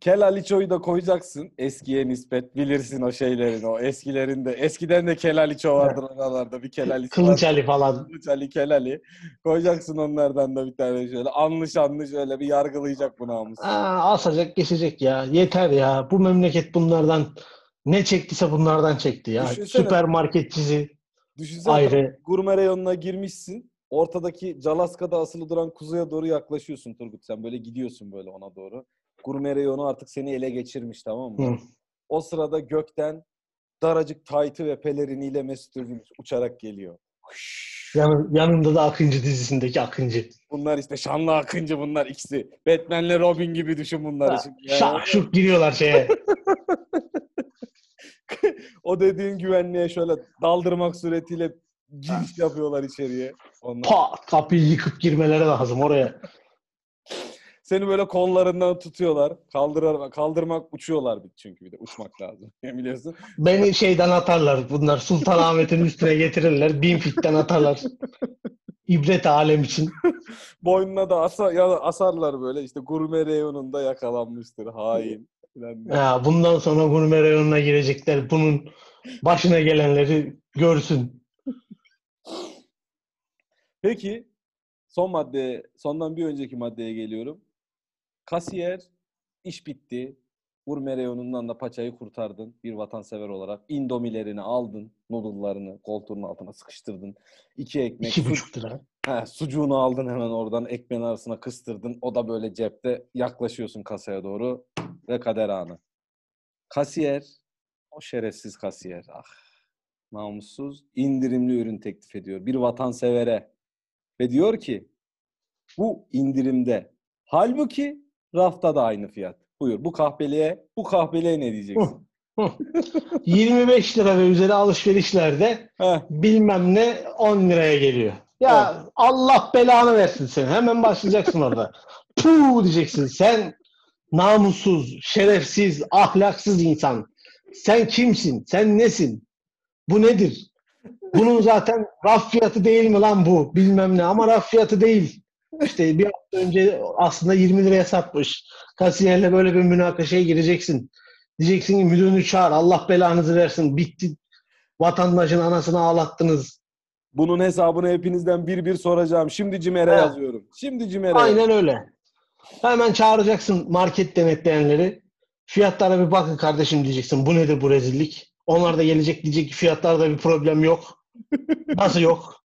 Kel Aliço'yu da koyacaksın. Eskiye nispet bilirsin o şeylerin o eskilerinde. Eskiden de Kel Aliço vardır oralarda. Bir Kel Aliço Kılıç. Ali falan. Kılıç Ali, Kel Ali. Koyacaksın onlardan da bir tane şöyle. Anlı şanlı şöyle bir yargılayacak bu namus. Aa, asacak geçecek ya. Yeter ya. Bu memleket bunlardan ne çektiyse bunlardan çekti ya. Düşünsene. Süpermarketçisi Düşünsene ayrı. gurme reyonuna girmişsin. Ortadaki Calaska'da asılı duran kuzuya doğru yaklaşıyorsun Turgut. Sen böyle gidiyorsun böyle ona doğru. Gurme reyonu artık seni ele geçirmiş tamam mı? Hı. O sırada gökten daracık taytı ve peleriniyle Mesut Özil uçarak geliyor. Yan, yanında da Akıncı dizisindeki Akıncı. Bunlar işte şanlı akıncı bunlar ikisi. Batman'le Robin gibi düşün bunları. Yani Şak şuk giriyorlar şeye. [LAUGHS] o dediğin güvenliğe şöyle daldırmak suretiyle giriş yapıyorlar içeriye. Onlar. Pat kapıyı yıkıp girmeleri lazım oraya. Seni böyle kollarından tutuyorlar. Kaldırar, kaldırmak uçuyorlar bir- çünkü bir de uçmak lazım. [LAUGHS] Biliyorsun. Beni şeyden atarlar bunlar. Sultanahmet'in üstüne getirirler. Bin fitten atarlar. İbret alem için. Boynuna da asa, ya asarlar böyle işte gurme reyonunda yakalanmıştır hain. Ya bundan sonra gurme reyonuna girecekler. Bunun başına gelenleri görsün. Peki son madde, sondan bir önceki maddeye geliyorum. Kasiyer iş bitti. Gurme reyonundan da paçayı kurtardın bir vatansever olarak. Indomilerini aldın, noodle'larını koltuğunun altına sıkıştırdın. İki ekmek, İki buçuk lira. He, sucuğunu aldın hemen oradan ekmeğin arasına kıstırdın. O da böyle cepte yaklaşıyorsun kasaya doğru ve kader anı. Kasiyer, o şerefsiz kasiyer, ah namussuz indirimli ürün teklif ediyor bir vatansevere ve diyor ki bu indirimde. Halbuki rafta da aynı fiyat. Buyur bu kahpeliğe, bu kahpeliğe ne diyeceksin? 25 lira ve üzeri alışverişlerde Heh, bilmem ne 10 liraya geliyor. Ya Allah belanı versin seni. Hemen başlayacaksın orada. [LAUGHS] Puh diyeceksin. Sen namussuz, şerefsiz, ahlaksız insan. Sen kimsin? Sen nesin? Bu nedir? Bunun zaten raf fiyatı değil mi lan bu? Bilmem ne ama raf fiyatı değil. İşte bir hafta önce aslında 20 liraya satmış. Kasiyerle böyle bir münakaşaya gireceksin. Diyeceksin ki müdürünü çağır. Allah belanızı versin. Bitti. Vatandaşın anasını ağlattınız. bunun hesabını hepinizden bir bir soracağım. Şimdi Cimer'e Ha. yazıyorum. Şimdi Cimer'e. Aynen öyle. Hemen çağıracaksın market denetleyenleri. Fiyatlara bir bakın kardeşim diyeceksin. Bu nedir bu rezillik? Onlar da gelecek diyecek ki fiyatlarda bir problem yok. Nasıl yok?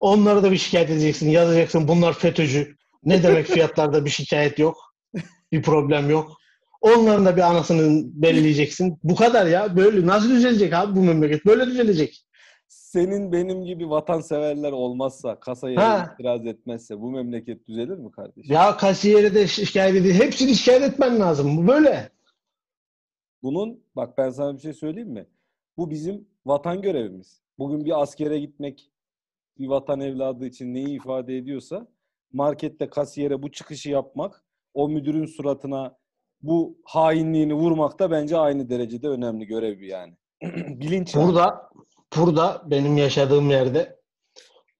Onları da bir şikayet edeceksin. Yazacaksın bunlar FETÖ'cü. Ne demek fiyatlarda bir şikayet yok? Bir problem yok. Onların da bir anasını belirleyeceksin. Bu kadar ya. Böyle nasıl düzelecek abi bu memleket? Böyle düzelecek. Senin benim gibi vatanseverler olmazsa, kasaya Ha. itiraz etmezse bu memleket düzelir mi kardeşim? Ya kasiyere de şikayet ediyor. Hepsini şikayet etmen lazım. Bu böyle. Bunun bak ben sana bir şey söyleyeyim mi? Bu bizim vatan görevimiz. Bugün bir askere gitmek bir vatan evladı için neyi ifade ediyorsa markette kasiyere bu çıkışı yapmak, o müdürün suratına bu hainliğini vurmak da bence aynı derecede önemli görev yani. [CLEARS THROAT] Bilinç. Burada burada benim yaşadığım yerde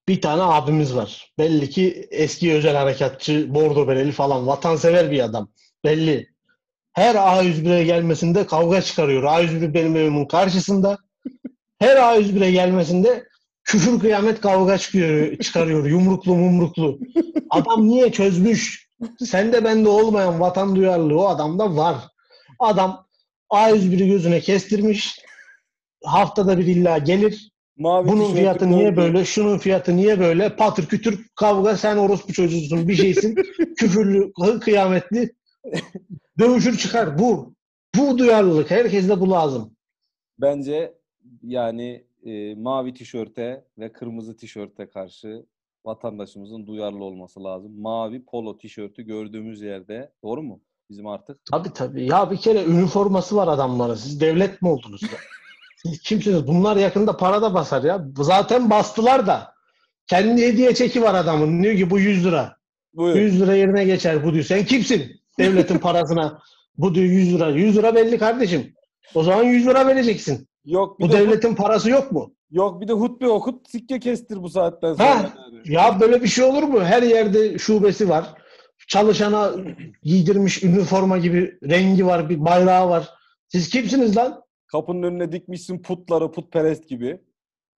bir tane abimiz var. Belli ki eski özel harekatçı, bordo bereli falan vatansever bir adam. Belli. Her A101'e gelmesinde kavga çıkarıyor. A101 benim evimin karşısında. Her A101'e gelmesinde küfür kıyamet kavga çıkıyor, çıkarıyor. Yumruklu mumruklu. Adam niye çözmüş? Sende bende olmayan vatan duyarlılığı o adamda var. Adam A101'i gözüne kestirmiş. Haftada bir illa gelir. Mavi Bunun fiyatı niye gördüm. böyle? Şunun fiyatı niye böyle? Patır kütür kavga sen orospu çocuğusun bir şeysin. [LAUGHS] Küfürlü, kıyametli. Dövüşür çıkar. Bu. Bu duyarlılık. Herkeste bu lazım. Bence yani e, mavi tişörte ve kırmızı tişörte karşı vatandaşımızın duyarlı olması lazım. Mavi polo tişörtü gördüğümüz yerde doğru mu? Bizim artık Tabii tabii. Ya bir kere üniforması var adamların. Siz devlet mi oldunuz ya? Siz kimsiniz? Bunlar yakında para da basar ya. Zaten bastılar da. Kendi hediye çeki var adamın. Diyor ki bu 100 lira. Buyur. 100 lira yerine geçer bu diyor. Sen kimsin? Devletin parasına. Bu diyor 100 lira. 100 lira belli kardeşim. O zaman 100 lira vereceksin. Yok bir Bu de hut- devletin parası yok mu? yok bir de hutbe okut sikke kestir bu saatten sonra. Ha, yani. Ya böyle bir şey olur mu? Her yerde şubesi var. Çalışana giydirmiş üniforma gibi rengi var, bir bayrağı var. Siz kimsiniz lan? Kapının önüne dikmişsin putları putperest gibi.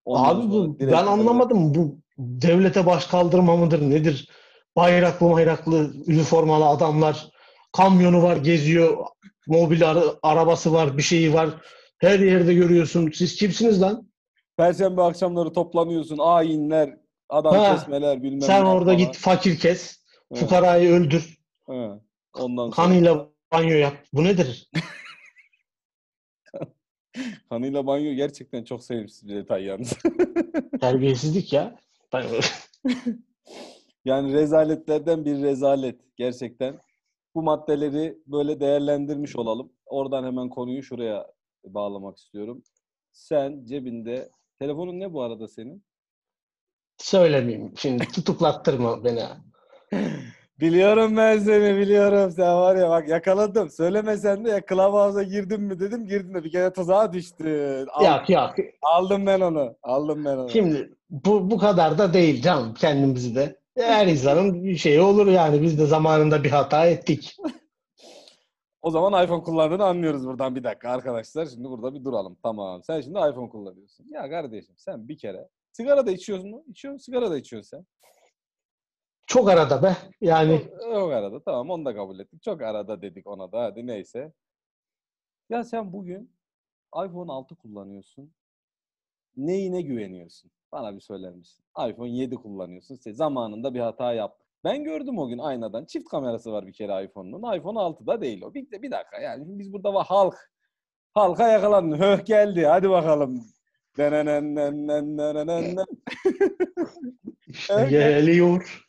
Ondan Abi bu ben anlamadım. Bu devlete baş kaldırma mıdır nedir? Bayraklı bayraklı üniformalı adamlar kamyonu var geziyor. Mobil ara- arabası var bir şeyi var. Her yerde görüyorsun. Siz kimsiniz lan? Perşembe akşamları toplanıyorsun. Ayinler, adam Ha, kesmeler bilmem Sen orada falan. git fakir kes. Ha, Fukarayı öldür. ha. Ondan sonra Kanıyla banyo yap. Bu nedir? [LAUGHS] kanıyla banyo gerçekten çok sevimsiz bir detay yalnız. [LAUGHS] Terbiyesizlik ya. [LAUGHS] Yani rezaletlerden bir rezalet gerçekten. Bu maddeleri böyle değerlendirmiş olalım. Oradan hemen konuyu şuraya bağlamak istiyorum. Sen cebinde telefonun ne bu arada senin? Söylemeyeyim. Şimdi [LAUGHS] tutuklattırma beni. Biliyorum ben seni biliyorum. Sen var ya bak yakaladım. Söylemesen de ya Clubhouse'a girdin mi dedim. Girdin de bir kere tuzağa düştün. Al- Yok yok. aldım ben onu. Aldım ben onu. Şimdi bu, bu kadar da değil canım kendimizi de. Her [LAUGHS] insanın bir şeyi olur yani. Biz de zamanında bir hata ettik. [LAUGHS] O zaman iPhone kullandığını anlıyoruz buradan bir dakika arkadaşlar. Şimdi burada bir duralım. Tamam. Sen şimdi iPhone kullanıyorsun. Ya kardeşim sen bir kere sigara da içiyorsun mu? İçiyorsun. Sigara da içiyorsun sen. Çok arada be. Yani Çok, çok arada. Tamam onu da kabul ettik. Çok arada dedik ona da. Hadi neyse. Ya sen bugün iPhone 6 kullanıyorsun. Neyine güveniyorsun? Bana bir söyler misin? iPhone 7 kullanıyorsun. Sen zamanında bir hata yaptın. Ben gördüm o gün aynadan. Çift kamerası var bir kere iPhone'un. iPhone 6'da değil o. Bir, bir dakika yani biz burada var halk. Halka yakalandın. Höh geldi. Hadi bakalım. Geliyor.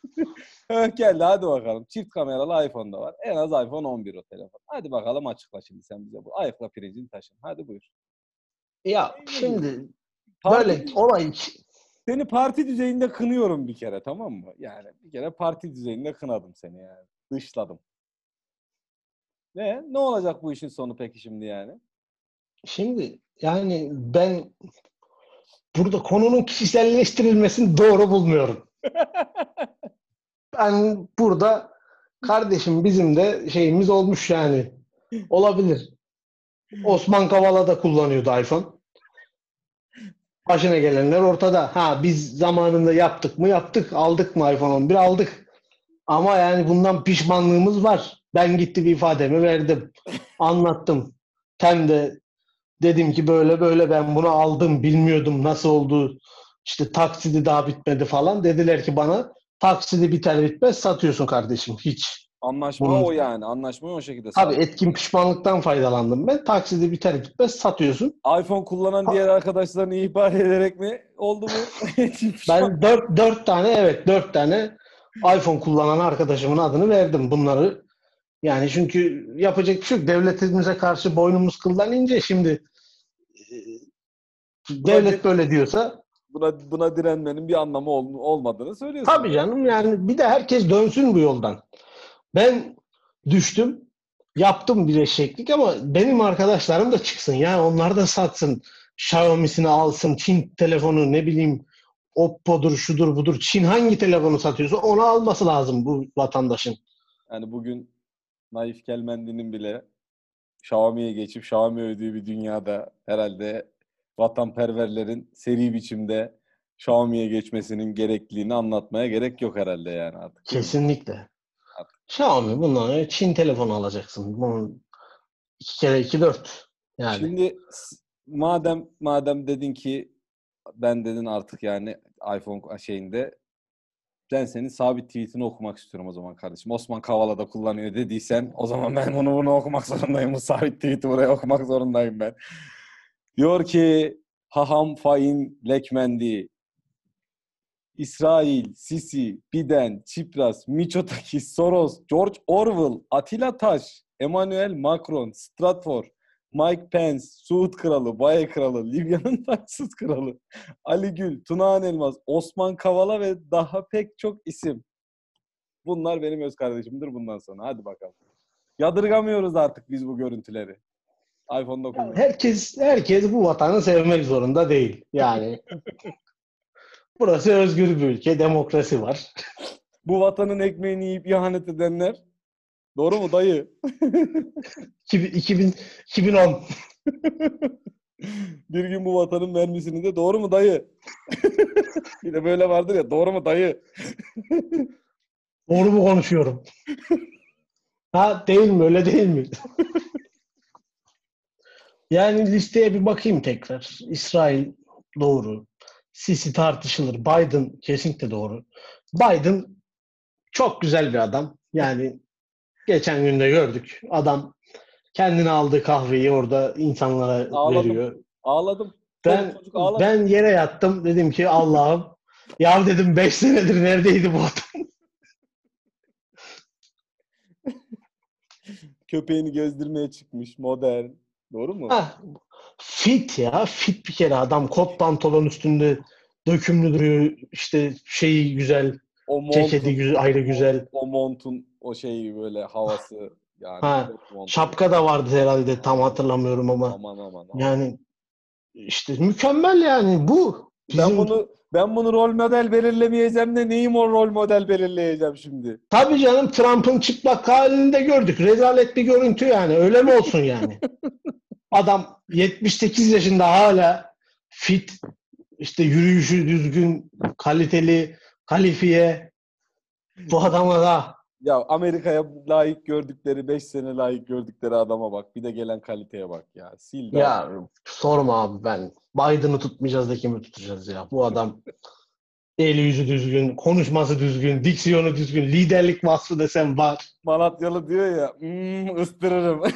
Höh geldi hadi bakalım. Çift kameralı iPhone'da var. En az iPhone 11 o telefon. Hadi bakalım açıkla şimdi sen bize bu. Ayıkla pirincini taşın. Hadi buyur. Ya şimdi böyle olay Seni parti düzeyinde kınıyorum bir kere tamam mı? Yani bir kere parti düzeyinde kınadım seni yani. Dışladım. Ne? Ne olacak bu işin sonu peki şimdi yani? şimdi yani ben burada konunun kişiselleştirilmesini doğru bulmuyorum. [LAUGHS] Ben burada kardeşim bizim de şeyimiz olmuş yani. Olabilir. Osman Kavala da kullanıyordu iPhone. Başına gelenler ortada. Ha biz zamanında yaptık mı yaptık. Aldık mı iPhone 11 aldık. Ama yani bundan pişmanlığımız var. Ben gitti bir ifademi verdim. Anlattım. Hem de dedim ki böyle böyle ben bunu aldım. Bilmiyordum nasıl oldu. İşte taksidi daha bitmedi falan. Dediler ki bana taksidi biter bitmez satıyorsun kardeşim. Hiç. Anlaşma Bunun- o yani. Anlaşmayı o şekilde Tabii sağladık. etkin pişmanlıktan faydalandım ben. Taksidi biter bitmez satıyorsun. iPhone kullanan diğer arkadaşlarını ihbar ederek mi oldu bu? [LAUGHS] Ben dört, dört tane evet dört tane iPhone kullanan arkadaşımın adını verdim bunları. Yani çünkü yapacak bir şey yok. Devletimize karşı boynumuz kıldan ince. Şimdi e, devlet böyle diyorsa buna buna direnmenin bir anlamı ol- olmadığını söylüyorsun. tabii canım yani bir de herkes dönsün bu yoldan. Ben düştüm. Yaptım bir eşeklik ama benim arkadaşlarım da çıksın ya. Onlar da satsın. Xiaomi'sini alsın. Çin telefonu ne bileyim Oppo'dur, şudur budur. Çin hangi telefonu satıyorsa onu alması lazım bu vatandaşın. Yani bugün Naif Kelmendi'nin bile Xiaomi'ye geçip Xiaomi övdüğü bir dünyada herhalde vatanperverlerin seri biçimde Xiaomi'ye geçmesinin gerekliliğini anlatmaya gerek yok herhalde yani artık. Kesinlikle. Xiaomi bundan Çin telefonu alacaksın. Bunun iki kere iki dört. Yani Şimdi madem madem dedin ki ben dedin artık yani iPhone şeyinde ben senin sabit tweetini okumak istiyorum o zaman kardeşim. Osman Kavala da kullanıyor dediysen o zaman ben bunu bunu okumak zorundayım. Bu sabit tweet'i buraya okumak zorundayım ben. Diyor ki Haham Fain Lekmendi İsrail, Sisi, Biden, Çipras, Mitsotakis, Soros, George Orwell, Attila Taş, Emmanuel Macron, Stratfor, Mike Pence, Suud Kralı, Baye Kralı, Libya'nın [LAUGHS] taçsız kralı, Ali Gül, Tunağan Elmas, Osman Kavala ve daha pek çok isim. Bunlar benim öz kardeşimdir bundan sonra. Hadi bakalım. Yadırgamıyoruz artık biz bu görüntüleri. iPhone 9. herkes herkes bu vatanı sevmek zorunda değil. Yani [LAUGHS] burası özgür bir ülke, demokrasi var. [LAUGHS] Bu vatanın ekmeğini yiyip ihanet edenler. Doğru mu dayı? 2000, 2000, 2010 Bir gün bu vatanın mermisini de doğru mu dayı? [LAUGHS] bir de böyle vardır ya doğru mu dayı? [LAUGHS] Doğru mu konuşuyorum? ha değil mi? Öyle değil mi? yani listeye bir bakayım tekrar. İsrail doğru. Sisi tartışılır. Biden kesinlikle doğru. Biden çok güzel bir adam. Yani geçen gün de gördük. Adam kendine aldığı kahveyi orada insanlara Ağladım. veriyor. Ağladım. Ben çocuk ağladı. ben yere yattım. Dedim ki Allah'ım ya dedim 5 senedir neredeydi bu adam? [LAUGHS] Köpeğini gezdirmeye çıkmış. Modern. Doğru mu? Ha, fit ya. Fit bir kere adam. Kot pantolon üstünde dökümlü duruyor. İşte şeyi güzel. O montun, Ceketi güzel, ayrı güzel. o montun o şeyi böyle havası [LAUGHS] yani. Ha. Şapka da vardı herhalde. Tam hatırlamıyorum ama. Aman aman aman. Yani işte mükemmel yani bu. ben Bizim, bunu ben bunu rol model belirlemeyeceğim de neyim o rol model belirleyeceğim şimdi? Tabii canım Trump'ın çıplak halini de gördük. Rezalet bir görüntü yani. Öyle mi olsun yani? [LAUGHS] Adam 78 yaşında hala fit, işte yürüyüşü düzgün, kaliteli, kalifiye. Bu adama da Ya Amerika'ya layık gördükleri 5 sene layık gördükleri adama bak. Bir de gelen kaliteye bak ya. Sil ya abi. sorma abi ben. Biden'ı tutmayacağız da kimi tutacağız ya? Bu adam eli yüzü düzgün, konuşması düzgün, diksiyonu düzgün, liderlik vasfı desem var. Malatyalı diyor ya hmm, ıstırırım. [LAUGHS]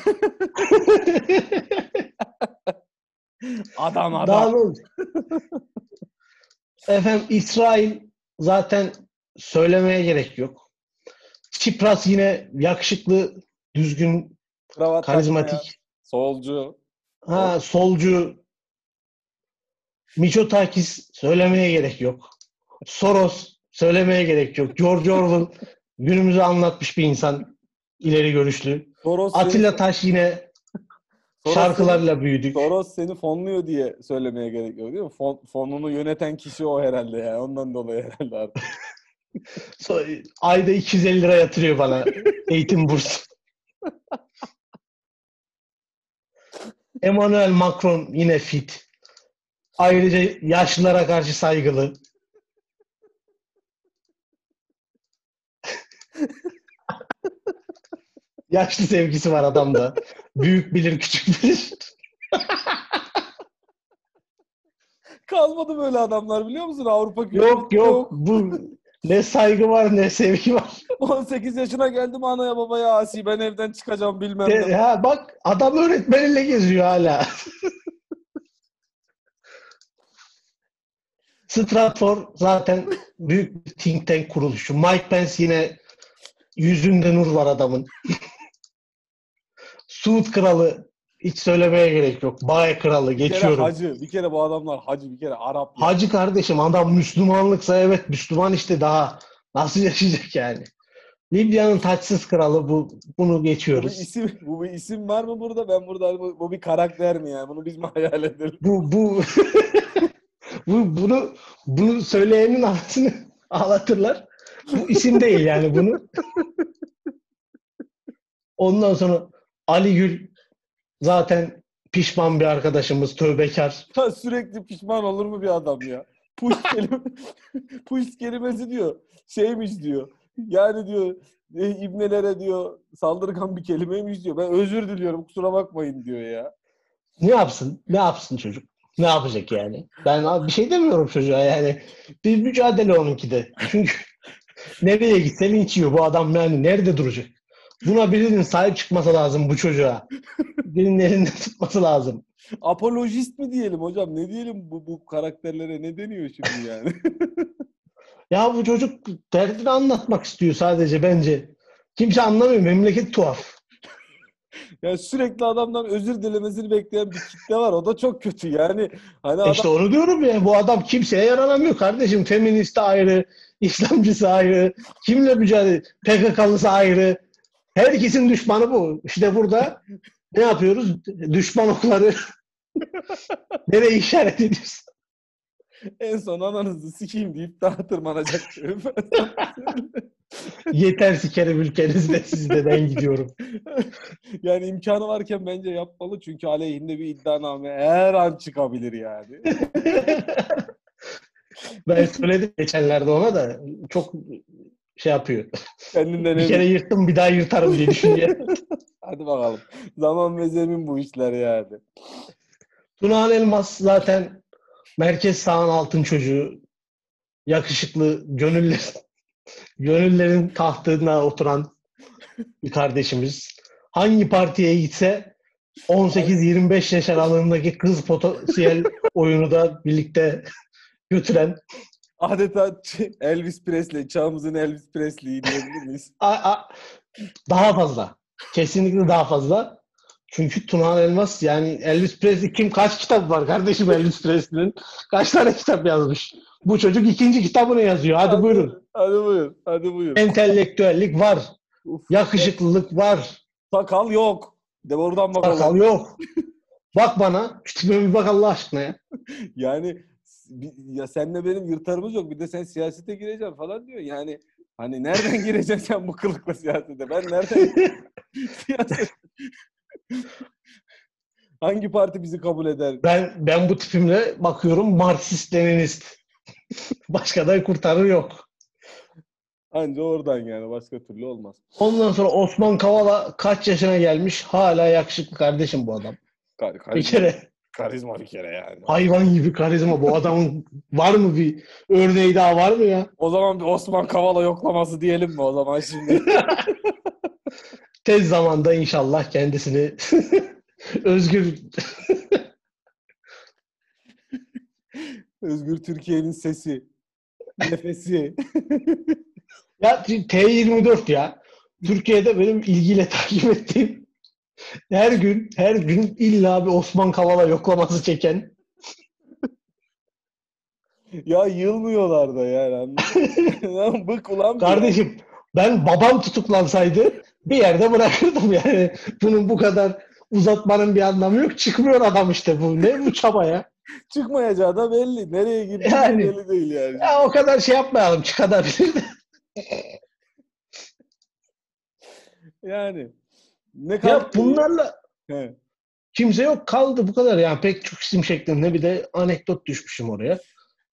adam adam. Daha ne olacak? Efendim İsrail zaten söylemeye gerek yok. Çipras yine yakışıklı, düzgün, Kravat karizmatik. Solcu. Ha, solcu. Mitsotakis söylemeye gerek yok. Soros söylemeye gerek yok. George Orwell günümüzü anlatmış bir insan. ileri görüşlü. Soros Atilla seni, Taş yine Soros şarkılarla büyüdük. Seni, Soros seni fonluyor diye söylemeye gerek yok değil mi? Fon, fonunu yöneten kişi o herhalde ya. Ondan dolayı herhalde artık. [LAUGHS] So- Ayda 250 lira yatırıyor bana eğitim bursu. [LAUGHS] Emmanuel Macron yine fit. Ayrıca yaşlılara karşı saygılı. Yaşlı sevgisi var adamda. Büyük bilir, küçük bilir. Kalmadı böyle adamlar biliyor musun Avrupa Yok yok. Bu ne saygı var ne sevgi var. 18 yaşına geldim anaya babaya asi ben evden çıkacağım bilmem ne. ha bak adam öğretmeniyle geziyor hala. Stratfor zaten büyük bir think tank kuruluşu. Mike Pence yine yüzünde nur var adamın. Suud kralı hiç söylemeye gerek yok. Baye kralı Bir kere geçiyorum. hacı, bir kere bu adamlar hacı, bir kere Arap. ya. Hacı kardeşim adam Müslümanlıksa evet Müslüman işte daha nasıl yaşayacak yani? Libya'nın taçsız kralı bu bunu Bu bir geçiyoruz. isim, bu bir isim var mı burada? Ben burada bu, bu bir karakter mi yani? Bunu biz mi hayal edelim? Bu bu [LAUGHS] bu bunu bunu söyleyenin anasını ağlatırlar. Bu isim değil yani bunu. [LAUGHS] Ondan sonra Ali Gül zaten pişman bir arkadaşımız, tövbekar. [LAUGHS] Ya Sürekli pişman olur mu bir adam ya? push [LAUGHS] kelime, push kelimesi diyor. Şeymiş diyor. Yani diyor e, ibnelere diyor saldırgan bir kelimeymiş diyor. Ben özür diliyorum kusura bakmayın diyor ya. Ne yapsın? Ne yapsın çocuk? Ne yapacak yani? Ben bir şey demiyorum çocuğa yani. Bir mücadele onunki de. Çünkü [LAUGHS] nereye gitse linç yiyor bu adam yani nerede duracak? Buna birinin sahip çıkması lazım bu çocuğa. Birinin elinden tutması lazım. Apolojist mi diyelim hocam? Ne diyelim bu, bu karakterlere? Ne deniyor şimdi yani? [LAUGHS] Ya bu çocuk derdini anlatmak istiyor sadece bence. Kimse anlamıyor. Memleket tuhaf. [LAUGHS] ya sürekli adamdan özür dilemesini bekleyen bir kitle var. O da çok kötü yani. Hani adam İşte onu diyorum ya. Bu adam kimseye yaranamıyor kardeşim. Feministi ayrı, İslamcısı ayrı, kimle mücadele, PKK'lısı ayrı. Herkesin düşmanı bu. İşte burada ne yapıyoruz? Düşman okları [LAUGHS] nereye işaret ediyoruz? en son ananızı sikeyim deyip daha tırmanacak. [LAUGHS] Yeter sikerim ülkenizde sizde ben gidiyorum. [LAUGHS] yani imkanı varken bence yapmalı çünkü aleyhinde bir iddianame her an çıkabilir yani. Ben söyledim geçenlerde ona da çok şey yapıyor. Kendinden Bir kere yırttım bir daha yırtarım diye düşünüyor. [LAUGHS] Hadi bakalım. Zaman ve zemin bu işler yani. Tunağan Elmas zaten merkez sağın altın çocuğu. Yakışıklı, gönüller, gönüllerin tahtına oturan bir kardeşimiz. Hangi partiye gitse 18-25 yaş aralığındaki kız potansiyel oyunu da birlikte götüren Adeta Elvis Presley, çağımızın Elvis Presley'i diyebilir miyiz? Daha fazla. Kesinlikle daha fazla. Çünkü Tunağan Elmas yani Elvis Presley kim kaç kitap var kardeşim Elvis Presley'nin? Kaç tane kitap yazmış? Bu çocuk ikinci kitabını yazıyor. Hadi buyurun. Hadi buyur. Hadi buyur. Entelektüellik var. Uf. Yakışıklılık var. Sakal yok. De oradan bakalım. Sakal yok. [LAUGHS] Bak bana. Tipime bir bak Allah aşkına ya. Yani ya senle benim yırtarımız yok. Bir de sen siyasete gireceksin falan diyor. Yani hani nereden [LAUGHS] gireceksin sen bu kılıkla siyasete? Ben nereden [LAUGHS] siyaset? Hangi parti bizi kabul eder? Ben ben bu tipimle bakıyorum Marksist Leninist. [LAUGHS] Başka da kurtarır yok. Anca oradan yani. Başka türlü olmaz. Ondan sonra Osman Kavala kaç yaşına gelmiş hala yakışıklı kardeşim bu adam. Kar- Bir karizma, kere karizma bir kere yani. hayvan gibi karizma bu adamın [LAUGHS] var mı bir örneği daha var mı ya? O zaman bir Osman Kavala yoklaması diyelim mi o zaman şimdi? [LAUGHS] Tez zamanda inşallah kendisini [LAUGHS] özgür Özgür Türkiye'nin sesi. Nefesi. ya T24 ya. Türkiye'de benim ilgiyle takip ettiğim her gün her gün illa bir Osman Kavala yoklaması çeken ya yılmıyorlar da yani? Lan [LAUGHS] Bık ulan. Kardeşim ben babam tutuklansaydı bir yerde bırakırdım yani. Bunun bu kadar uzatmanın bir anlamı yok. Çıkmıyor adam işte bu. Ne bu çaba ya? Çıkmayacağı da belli. Nereye gittiği Yani. belli değil yani. Ya o kadar şey yapmayalım. Çıkabilir de. Yani. Ne kadar Ya bunlarla He. kimse yok kaldı bu kadar. Yani pek çok isim şeklinde bir de anekdot düşmüşüm oraya.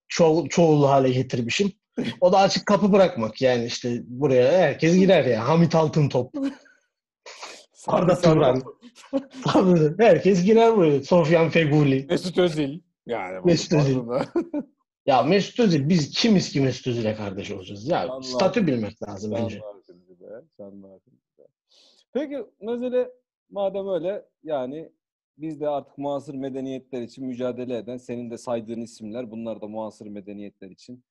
Ço çoğulu hale getirmişim. O da açık kapı bırakmak. Yani işte buraya herkes girer ya. Hamit Altıntop. [LAUGHS] Arda Sarı Turan. Tabii, [LAUGHS] herkes girer buraya. Sofyan Feguli. Mesut Özil. Yani Mesut Özil. [LAUGHS] Ya Mesut Özil biz kimiz ki Mesut Özil'e kardeş olacağız? Ya Allah. statü bilmek lazım önce. Canlı akıncı be. Canlı akıncı be. Peki mesele madem öyle yani biz de artık muasır medeniyetler için mücadele eden senin de saydığın isimler bunlar da muasır medeniyetler için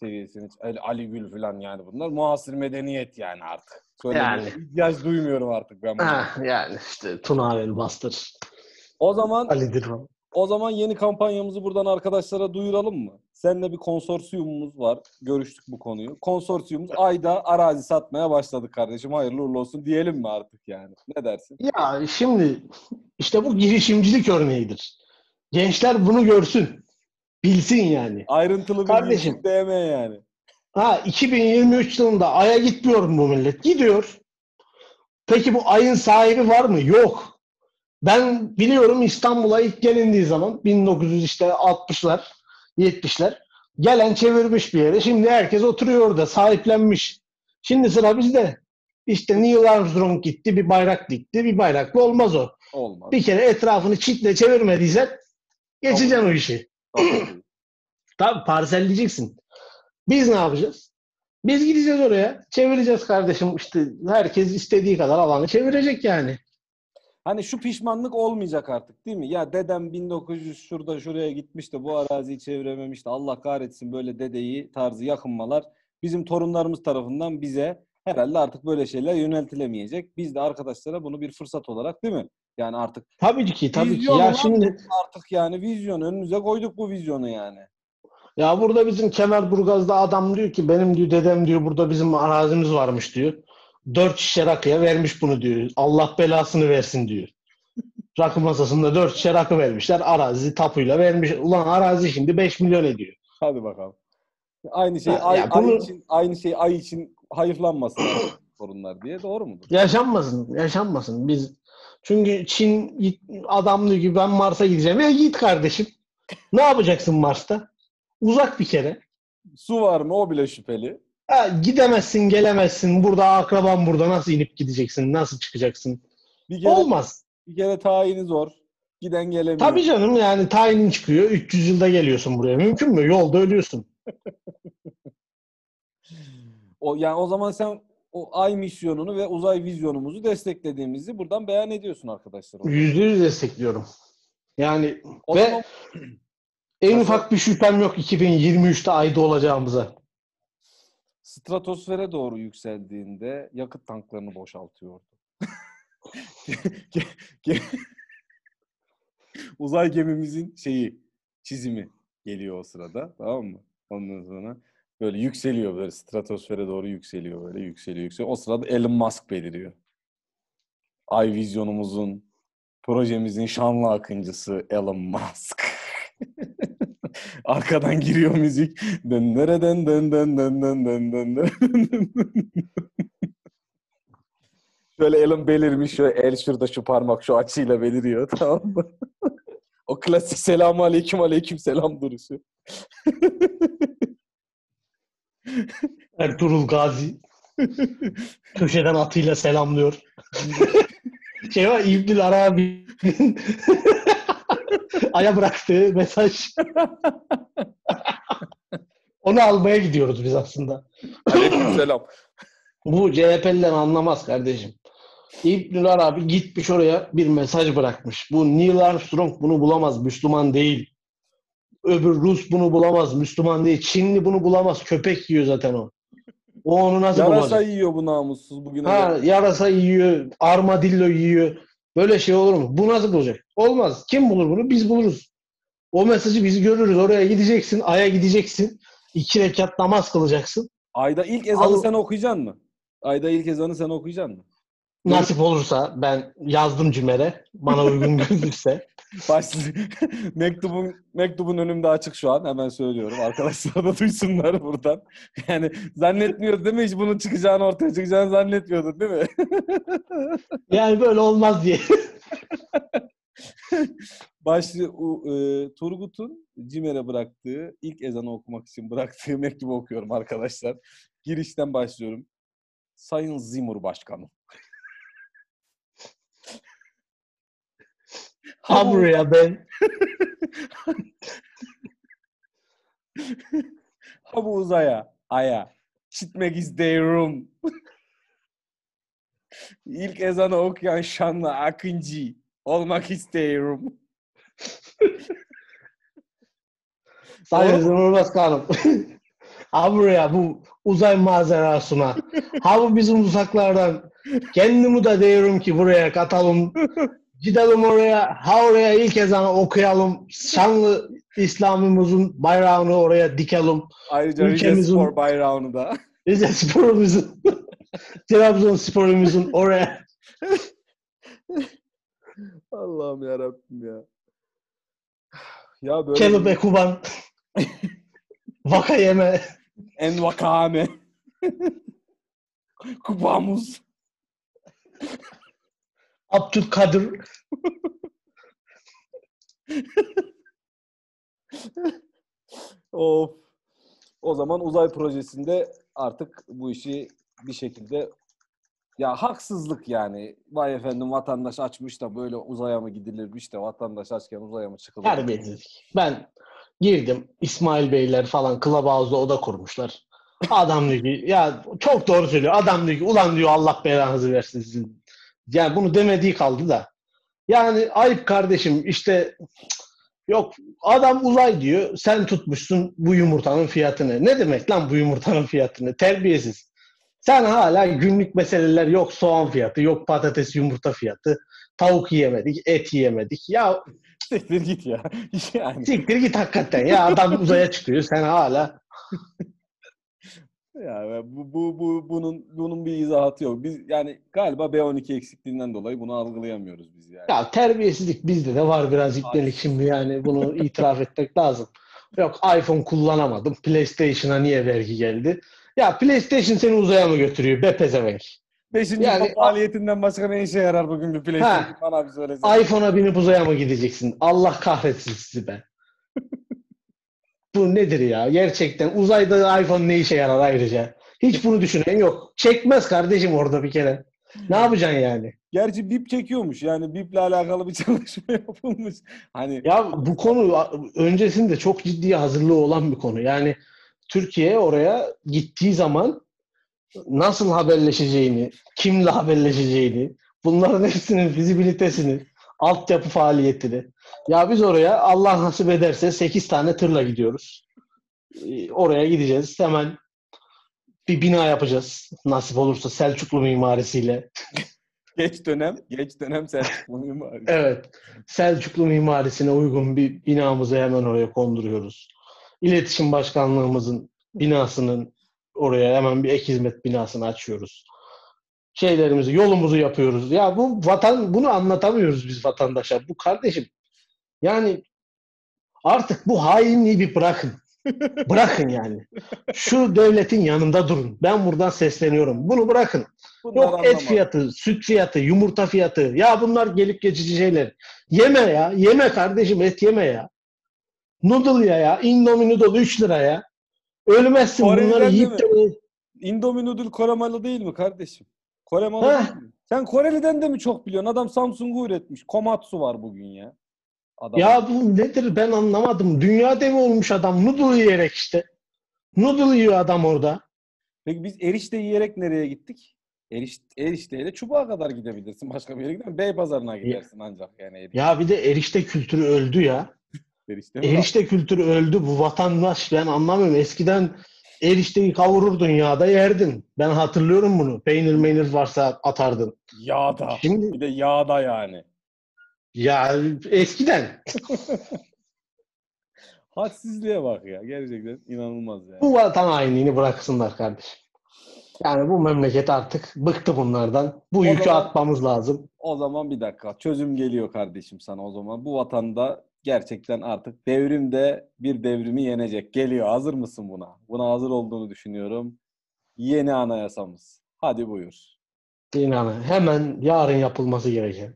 seviyesini Ali, Ali Gül falan yani bunlar muasır medeniyet yani artık. Söylemeye Yani. ihtiyaç duymuyorum artık ben. Ha, yani işte Tuna Elbastır. O zaman Ali'dir o. O zaman yeni kampanyamızı buradan arkadaşlara duyuralım mı? Seninle bir konsorsiyumumuz var. Görüştük bu konuyu. Konsorsiyumumuz ayda arazi satmaya başladık kardeşim. Hayırlı uğurlu olsun diyelim mi artık yani? Ne dersin? Ya şimdi işte bu girişimcilik örneğidir. Gençler bunu görsün. Bilsin yani. Ayrıntılı bir Kardeşim. DM yani. Ha 2023 yılında Ay'a gitmiyor mu bu millet? Gidiyor. Peki bu Ay'ın sahibi var mı? Yok. Ben biliyorum İstanbul'a ilk gelindiği zaman 1900 işte 60'lar 70'ler Gelen çevirmiş bir yere. Şimdi herkes oturuyor orada sahiplenmiş. Şimdi sıra bizde. İşte Neil Armstrong gitti bir bayrak dikti. Bir bayraklı olmaz o. Olmaz. Bir kere etrafını çitle çevirmediysen geçeceksin o işi. Tabii [CLEARS THROAT] parselleyeceksin. Biz ne yapacağız? Biz gideceğiz oraya. Çevireceğiz kardeşim. İşte herkes istediği kadar alanı çevirecek yani. Hani şu pişmanlık olmayacak artık değil mi? Ya dedem 1900 şurada şuraya gitmiş de bu araziyi çevirememiş de Allah kahretsin böyle dedeyi tarzı yakınmalar bizim torunlarımız tarafından bize herhalde artık böyle şeyler yöneltilemeyecek. Biz de arkadaşlara bunu bir fırsat olarak değil mi? Yani artık Tabii ki tabii ki. Ya şimdi artık yani vizyon önümüze koyduk bu vizyonu yani. ya burada bizim Kemerburgaz'da adam diyor ki benim diyor dedem diyor burada bizim arazimiz varmış diyor. Dört şişe rakıya vermiş bunu diyor. Allah belasını versin diyor. [LAUGHS] Rakı masasında dört şişe rakı vermişler. Arazi tapuyla vermiş. Ulan arazi şimdi 5 milyon ediyor. Hadi bakalım. Aynı şey ay, ya ay bunu- için aynı şey ay için hayıflanmasın [COUGHS] sorunlar diye doğru mudur? Yaşanmasın, yaşanmasın. Biz çünkü Çin git- adam diyor ki ben Mars'a gideceğim. Ya git kardeşim. Ne yapacaksın Mars'ta? Uzak bir kere. Su var mı o bile şüpheli. Ha, gidemezsin, gelemezsin. Burada akraban burada nasıl inip gideceksin? Nasıl çıkacaksın? Bir kere, Olmaz. bir kere tayini zor. Giden gelemiyor. Tabii canım yani tayinin çıkıyor. 300 yılda geliyorsun buraya. Mümkün mü? Yolda ölüyorsun. [LAUGHS] O, yani o zaman sen o ay misyonunu ve uzay vizyonumuzu desteklediğimizi buradan beyan ediyorsun arkadaşlar. Yüzde yüz destekliyorum. Yani O ve zaman en ufak bir şüphem yok 2023'te ayda olacağımıza. Stratosfere doğru yükseldiğinde yakıt tanklarını boşaltıyordu. [LAUGHS] Uzay gemimizin şeyi, çizimi geliyor o sırada. Tamam mı? Ondan sonra böyle yükseliyor böyle stratosfere doğru yükseliyor böyle yükseliyor yükseliyor. O sırada Elon Musk beliriyor. Ay vizyonumuzun, projemizin şanlı akıncısı Elon Musk. [LAUGHS] Arkadan giriyor müzik. Dön dön dön dön dön dön dön dön. Şöyle Elon belirmiş, şöyle el şurada şu parmak şu açıyla beliriyor tamam mı? o klasik selamu aleyküm aleyküm selam duruşu. Ertuğrul Gazi köşeden atıyla selamlıyor. şey var İbnül Arabi'nin aya bıraktığı mesaj. [LAUGHS] Onu almaya gidiyoruz biz aslında. aleyküm selam. [CLEARS THROAT] Bu CHP'liler anlamaz kardeşim. İbnül Arabi gitmiş oraya bir mesaj bırakmış. Bu Neil Armstrong bunu bulamaz. Müslüman değil. Öbür Rus bunu bulamaz. Müslüman değil. Çinli bunu bulamaz. Köpek yiyor zaten o. O onu nasıl Yarasa bulacak? yiyor bu namussuz bugüne. Ha, yarasa yiyor. Armadillo yiyor. Böyle şey olur mu? Bu nasıl bulacak? Olmaz. Kim bulur bunu? Biz buluruz. O mesajı biz görürüz. Oraya gideceksin. Ay'a gideceksin. İki rekat namaz kılacaksın. Ayda ilk ezanı Al- sen okuyacaksın mı? Ayda ilk ezanı sen okuyacaksın mı? Nasip olursa ben yazdım Cimer'e. Bana uygun [LAUGHS] görülürse. Başlı [LAUGHS] mektubun mektubun önümde açık şu an hemen söylüyorum. Arkadaşlar da duysunlar buradan. Yani zannetmiyordu değil mi hiç bunun çıkacağını ortaya çıkacağını zannetmiyordun değil mi? [LAUGHS] Yani böyle olmaz diye. Başlı u- e, Turgut'un Cimer'e bıraktığı ilk ezanı okumak için bıraktığı mektubu okuyorum arkadaşlar. Girişten başlıyorum. Sayın Zimur Başkanım. Ha buraya ben. [LAUGHS] Ha bu uzaya, aya. Gitmek istiyorum. [LAUGHS] İlk ezanı okuyan şanlı Akıncı olmak istiyorum. [LAUGHS] Sayın Cumhurbaşkanım. ha buraya bu uzay macerasına. Ha bu bizim uzaklardan. Kendimi de diyorum ki buraya katalım. Gidelim oraya. Ha oraya ilk ezanı okuyalım. Şanlı İslam'ımızın bayrağını oraya dikelim. Ayrıca Rize Ülkemizin- Spor bayrağını da. Rize sporumuzun [LAUGHS] Trabzon sporumuzun oraya Allah'ım ya Rabbim ya. Ya böyle Kelebe Kuban [LAUGHS] Vaka yeme en vakame. [LAUGHS] Kupamuz. Abdülkadir Of. O zaman uzay projesinde artık bu işi bir şekilde ya haksızlık yani. Vay efendim vatandaş açmış da böyle uzaya mı gidilirmiş de vatandaş açken uzaya mı çıkılır? Terbiyesizlik. Ben girdim. İsmail Beyler falan Clubhouse'da oda kurmuşlar. Adam diyor ki ya çok doğru söylüyor. Adam diyor ki ulan diyor Allah belanızı versin sizin. Yani bunu demediği kaldı da. Yani ayıp kardeşim işte yok adam uzay diyor. Sen tutmuşsun bu yumurtanın fiyatını. Ne demek lan bu yumurtanın fiyatını? Terbiyesiz. Sen hala günlük meseleler yok soğan fiyatı, yok patates yumurta fiyatı, tavuk yiyemedik, et yiyemedik. Ya [LAUGHS] Siktir git ya. [LAUGHS] Yani, Siktir git hakikaten ya adam uzaya çıkıyor sen hala. [LAUGHS] ya bu, bu, bu bunun bunun bir izahatı yok. Biz yani galiba B12 eksikliğinden dolayı bunu algılayamıyoruz biz yani. Ya terbiyesizlik bizde de var biraz ipnelik şimdi yani bunu itiraf etmek lazım. Yok iPhone kullanamadım. PlayStation'a niye vergi geldi? Ya PlayStation seni uzaya mı götürüyor be pezevenk? Beşinci Yani- faaliyetinden başka ne işe yarar bugün bir PlayStation? Bana bir söylesene. iPhone'a binip uzaya mı gideceksin? Allah kahretsin sizi be. Bu nedir ya? Gerçekten uzayda iPhone ne işe yarar ayrıca? Hiç bunu düşünen yok. Çekmez kardeşim orada bir kere. Ne yapacaksın yani? Gerçi BIP çekiyormuş. Yani BIP'le alakalı bir [LAUGHS] çalışma yapılmış. Hani Ya bu konu öncesinde çok ciddi hazırlığı olan bir konu. Yani Türkiye oraya gittiği zaman nasıl haberleşeceğini, kimle haberleşeceğini, bunların hepsinin fizibilitesini, altyapı faaliyetini. Ya biz oraya Allah nasip ederse 8 tane tırla gidiyoruz. Ee, Oraya gideceğiz. Hemen bir bina yapacağız. Nasip olursa Selçuklu mimarisiyle. [LAUGHS] geç dönem, geç dönem Selçuklu mimari. Evet. Selçuklu mimarisine uygun bir binamızı hemen oraya konduruyoruz. İletişim Başkanlığımızın binasının oraya hemen bir ek hizmet binasını açıyoruz. Şeylerimizi, yolumuzu yapıyoruz. Ya bu vatan bunu anlatamıyoruz biz vatandaşa. Bu kardeşim yani artık bu hainliği bir bırakın. [LAUGHS] Bırakın yani. Şu devletin yanında durun. Ben buradan sesleniyorum. Bunu bırakın. Bunlar Yok et anlamaz. fiyatı, süt fiyatı, yumurta fiyatı. Ya bunlar gelip geçici şeyler. Yeme ya. Yeme kardeşim et yeme ya. Noodle ya ya. Indomie noodle 3 lira ya. Ölmezsin Kore'den bunları yiyip de Indomie noodle Kore malı değil mi kardeşim? Kore malı Heh. değil mi? Sen Koreli'den de mi çok biliyorsun? Adam Samsung'u üretmiş. Komatsu var bugün ya. Adam. ya bu nedir ben anlamadım. Dünya devi olmuş adam noodle yiyerek işte. Noodle yiyor adam orada. Peki biz erişte yiyerek nereye gittik? Eriş, erişteyle çubuğa kadar gidebilirsin. Başka bir yere gidemezsin. Beypazarı'na gidersin ancak yani. erişte. Ya bir de erişte kültürü öldü ya. [LAUGHS] erişte mi? Erişte kültürü öldü. Bu vatandaş ben anlamıyorum. Eskiden erişteyi kavururdun yağda yerdin. Ben hatırlıyorum bunu. Peynir meynir varsa atardın. Yağda. Şimdi Bir de yağda yani. Ya eskiden [LAUGHS] Hadsizliğe bak ya. Gerçekten inanılmaz yani. bu vatan hainliğini bıraksınlar kardeşim. Yani bu memleket artık bıktı bunlardan. Bu O yükü zaman- atmamız lazım. O zaman bir dakika. Çözüm geliyor kardeşim sana o zaman. Bu vatanda gerçekten artık devrim de bir devrimi yenecek. Geliyor. Hazır mısın buna? Buna hazır olduğunu düşünüyorum. Yeni anayasamız. Hadi buyur. İnanın hemen yarın yapılması gereken.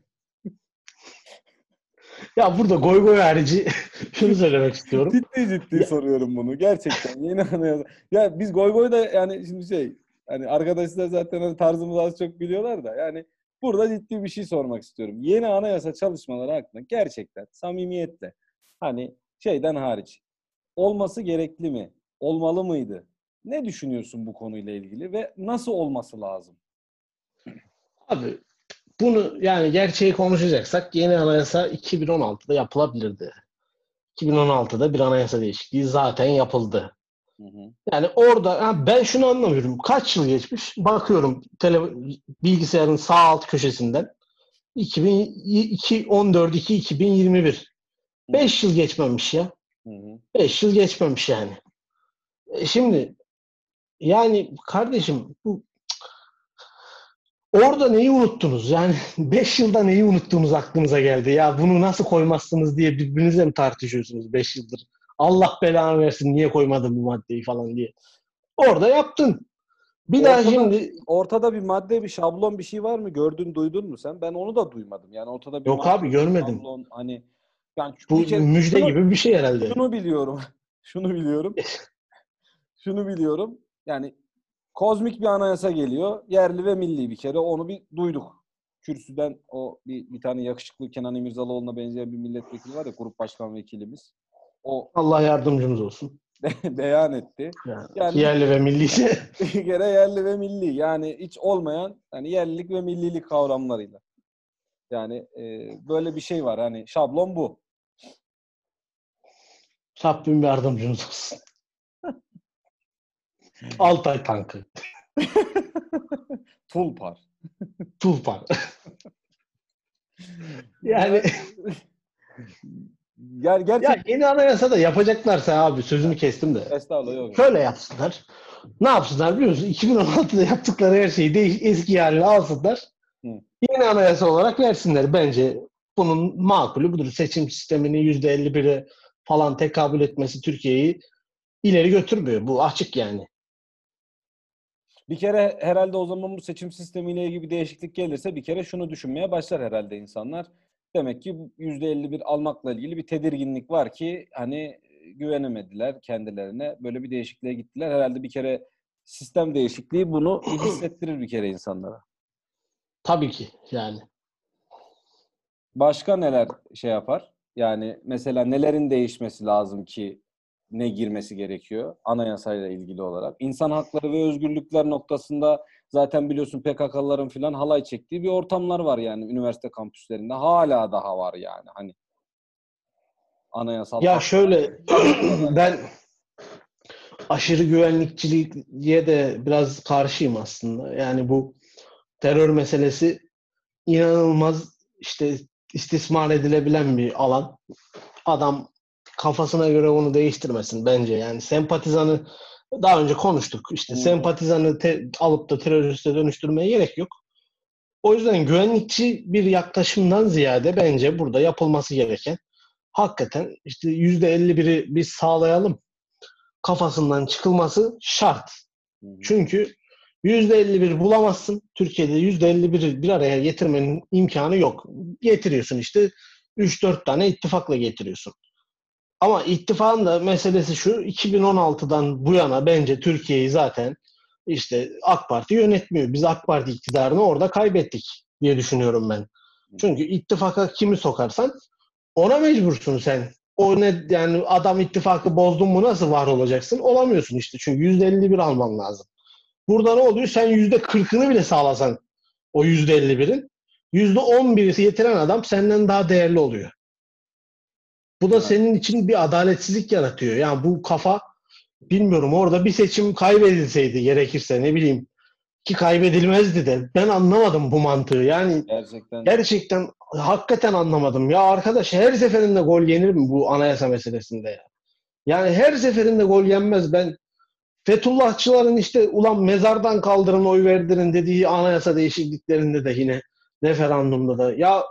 Ya burada goy goy harici [LAUGHS] şunu söylemek istiyorum. Ciddi ciddi Ya- soruyorum bunu. Gerçekten yeni anayasa. Ya biz goy goy da yani şimdi şey hani arkadaşlar zaten hani tarzımızı az çok biliyorlar da yani burada ciddi bir şey sormak istiyorum. Yeni anayasa çalışmaları hakkında gerçekten samimiyetle hani şeyden hariç olması gerekli mi? Olmalı mıydı? Ne düşünüyorsun bu konuyla ilgili ve nasıl olması lazım? Abi bunu yani gerçeği konuşacaksak yeni anayasa 2016'da yapılabilirdi. 2016'da bir anayasa değişikliği zaten yapıldı. Hı hı. Yani orada ha ben şunu anlamıyorum. Kaç yıl geçmiş? Bakıyorum tele, bilgisayarın sağ alt köşesinden 2002 14 2 2021. 5 yıl geçmemiş ya. Hı hı. 5 yıl geçmemiş yani. E şimdi yani kardeşim bu orada neyi unuttunuz? Yani [LAUGHS] 5 yılda neyi unuttuğunuz aklınıza geldi. Ya bunu nasıl koymazsınız diye birbirinizle mi tartışıyorsunuz 5 yıldır? Allah belanı versin niye koymadın bu maddeyi falan diye. Orada yaptın. Bir daha Ortada- şimdi Ortada bir madde, bir şablon bir şey var mı? Gördün, duydun mu sen? Ben onu da duymadım. Yani ortada bir Yok madde, abi, görmedim. şablon, hani yani bu kere- müjde şunu- gibi bir şey herhalde. Şunu biliyorum. [LAUGHS] Şunu biliyorum. [LAUGHS] şunu biliyorum. Yani kozmik bir anayasa geliyor. Yerli ve milli bir kere onu bir duyduk. Kürsüden o bir, bir tane yakışıklı Kenan İmirzalıoğlu'na benzeyen bir milletvekili var ya grup başkan vekilimiz. O Allah yardımcımız olsun. [LAUGHS] beyan etti. Yani, Yani- yerli ve milliyse [LAUGHS] bir kere yerli ve milli. Yani hiç olmayan yani yerlilik ve millilik kavramlarıyla. Yani e, böyle bir şey var. Hani şablon bu. Rabbim yardımcımız olsun. [LAUGHS] Altay tankı. [LAUGHS] Tulpar. Tulpan. [LAUGHS] yani Ger gerçek ya yeni anayasa da yapacaklarsa abi sözünü kestim de. Estağfurullah yok. Şöyle yapsınlar. Ne yapsınlar biliyor musun? 2016'da yaptıkları her şeyi değiş, eski haline alsınlar. Hı. Yeni anayasa olarak versinler. Bence bunun makulü budur. Seçim sistemini %51'e falan tekabül etmesi Türkiye'yi ileri götürmüyor. Bu açık yani. Bir kere herhalde o zaman bu seçim sistemiyle ilgili bir değişiklik gelirse bir kere şunu düşünmeye başlar herhalde insanlar. Demek ki bu %51 almakla ilgili bir tedirginlik var ki hani güvenemediler kendilerine. Böyle bir değişikliğe gittiler. Herhalde bir kere sistem değişikliği bunu hissettirir bir kere insanlara. Tabii ki yani. Başka neler şey yapar? Yani mesela nelerin değişmesi lazım ki ne girmesi gerekiyor anayasayla ilgili olarak? İnsan hakları ve özgürlükler noktasında zaten biliyorsun PKK'ların falan halay çektiği bir ortamlar var yani üniversite kampüslerinde. Hala daha var yani hani anayasal Ya şöyle ben aşırı güvenlikçiliğe de biraz karşıyım aslında. Yani bu terör meselesi inanılmaz işte istismar edilebilen bir alan. Adam kafasına göre onu değiştirmesin bence. Yani sempatizanı daha önce konuştuk. İşte Hı. sempatizanı te- alıp da teröriste dönüştürmeye gerek yok. O yüzden güvenlikçi bir yaklaşımdan ziyade bence burada yapılması gereken hakikaten işte yüzde elli biri biz sağlayalım kafasından çıkılması şart. Hı. Çünkü yüzde elli bir bulamazsın. Türkiye'de yüzde elli biri bir araya getirmenin imkanı yok. Getiriyorsun işte 3-4 tane ittifakla getiriyorsun. Ama ittifakın da meselesi şu 2016'dan bu yana bence Türkiye'yi zaten işte AK Parti yönetmiyor. Biz AK Parti iktidarını orada kaybettik diye düşünüyorum ben. Çünkü ittifaka kimi sokarsan ona mecbursun sen. O ne yani adam ittifakı bozdun mu nasıl var olacaksın? Olamıyorsun işte. Çünkü %51 alman lazım. Burada ne oluyor? Sen %40'ını bile sağlasan o %51'in %11'i getiren adam senden daha değerli oluyor. Bu da Evet. senin için bir adaletsizlik yaratıyor. Yani bu kafa bilmiyorum orada bir seçim kaybedilseydi gerekirse ne bileyim ki kaybedilmezdi de ben anlamadım bu mantığı. Yani Gerçekten Gerçekten hakikaten anlamadım. Ya arkadaş her seferinde gol yenir mi bu anayasa meselesinde ya? Yani her seferinde gol yenmez. Ben Fethullahçıların işte ulan mezardan kaldırın oy verdirin dediği anayasa değişikliklerinde de yine referandumda da ya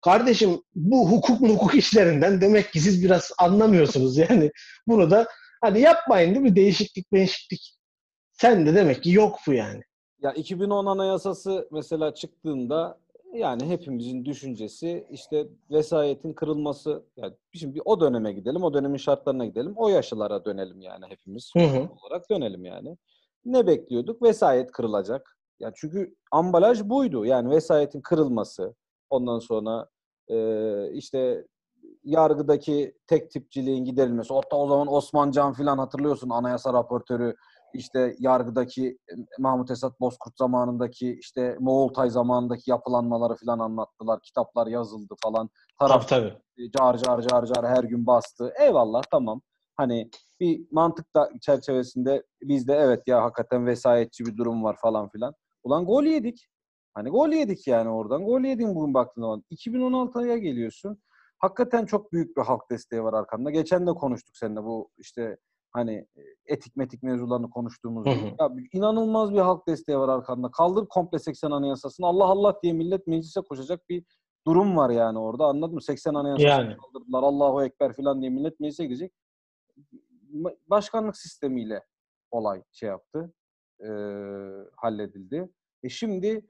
kardeşim bu hukuk hukuk işlerinden demek ki siz biraz anlamıyorsunuz yani bunu da hani yapmayın değil mi değişiklik değişiklik sen de demek ki yok bu yani. Ya 2010 Anayasası mesela çıktığında yani hepimizin düşüncesi işte vesayetin kırılması. Yani şimdi bir o döneme gidelim, o dönemin şartlarına gidelim, o yaşlara dönelim yani hepimiz Hı hı. olarak dönelim yani. Ne bekliyorduk? Vesayet kırılacak. Ya çünkü ambalaj buydu. Yani vesayetin kırılması. Ondan sonra eee, işte yargıdaki tek tipçiliğin giderilmesi. Hatta o zaman Osman Can filan hatırlıyorsun anayasa raportörü işte yargıdaki e, Mahmut Esat Bozkurt zamanındaki işte Moğoltay zamanındaki yapılanmaları filan anlattılar. Kitaplar yazıldı falan. Taraf Tabii tabii. car car car car her gün bastı. Eyvallah tamam. Hani bir mantık da çerçevesinde bizde evet ya hakikaten vesayetçi bir durum var falan filan. Ulan gol yedik. Hani gol yedik yani oradan. Gol yedin bugün baktığın zaman. 2016'ya geliyorsun. Hakikaten çok büyük bir halk desteği var arkanda. Geçen de konuştuk seninle bu işte hani e, etik metik mevzularını konuştuğumuz Hı gibi. hı. Ya inanılmaz bir halk desteği var arkanda. Kaldır komple 80 anayasasını. Allah Allah diye millet meclise koşacak bir durum var yani orada anladın mı? 80 anayasasını Yani. kaldırdılar. Allahu Ekber falan diye millet meclise gidecek. Başkanlık sistemiyle olay şey yaptı. e, halledildi. E şimdi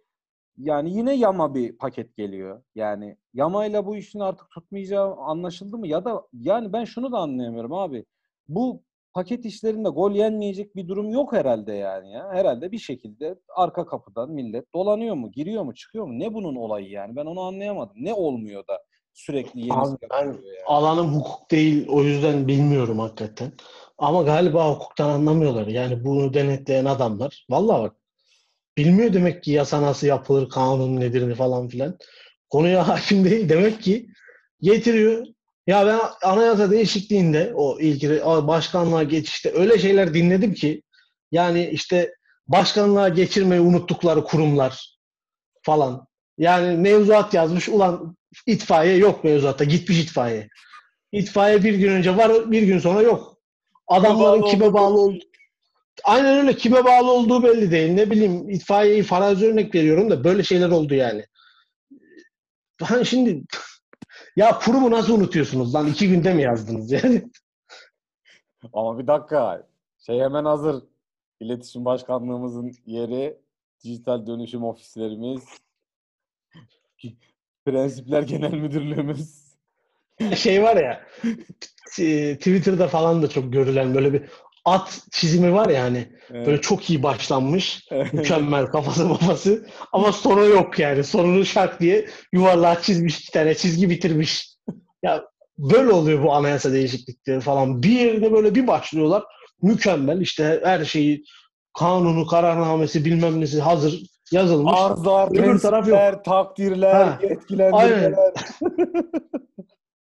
yani yine yama bir paket geliyor. Yani yamayla bu işin artık tutmayacağı anlaşıldı mı? Ya da yani ben şunu da anlayamıyorum abi. Bu paket işlerinde gol yenmeyecek bir durum yok herhalde yani ya. Herhalde bir şekilde arka kapıdan millet dolanıyor mu, giriyor mu, çıkıyor mu? Ne bunun olayı yani? Ben onu anlayamadım. Ne olmuyor da sürekli yenisi Abi ben yani. alanım hukuk değil o yüzden bilmiyorum hakikaten. Ama galiba hukuktan anlamıyorlar. Yani bunu denetleyen adamlar. Vallahi bak bilmiyor demek ki yasa nasıl yapılır, kanun nedir falan filan. Konuya hakim değil. Demek ki getiriyor. Ya ben anayasa değişikliğinde o ilk başkanlığa geçişte öyle şeyler dinledim ki yani işte başkanlığa geçirmeyi unuttukları kurumlar falan. Yani mevzuat yazmış. Ulan itfaiye yok mevzuatta. Gitmiş itfaiye. İtfaiye bir gün önce var, bir gün sonra yok. Adamların bağlı kime bağlı olduğu Aynen öyle. Kime bağlı olduğu belli değil. Ne bileyim itfaiyeyi farazi örnek veriyorum da böyle şeyler oldu yani. Hani şimdi [LAUGHS] ya kurumu nasıl unutuyorsunuz lan? İki günde mi yazdınız yani? [LAUGHS] Ama bir dakika. Şey hemen hazır. İletişim Başkanlığımızın yeri, dijital dönüşüm ofislerimiz, [LAUGHS] Prensipler Genel Müdürlüğümüz. Şey var ya Twitter'da falan da çok görülen böyle bir at çizimi var ya hani böyle çok iyi başlanmış. Mükemmel kafası kafası. Ama sonu yok yani. Sonunu şak diye yuvarlağa çizmiş iki tane çizgi bitirmiş. Ya böyle oluyor bu anayasa değişiklikleri falan. Bir yerine böyle bir başlıyorlar. Mükemmel işte her şeyi kanunu, kararnamesi bilmem nesi hazır yazılmış. Arzlar, Öbür taraf yok. takdirler, Ha, yetkilendirmeler.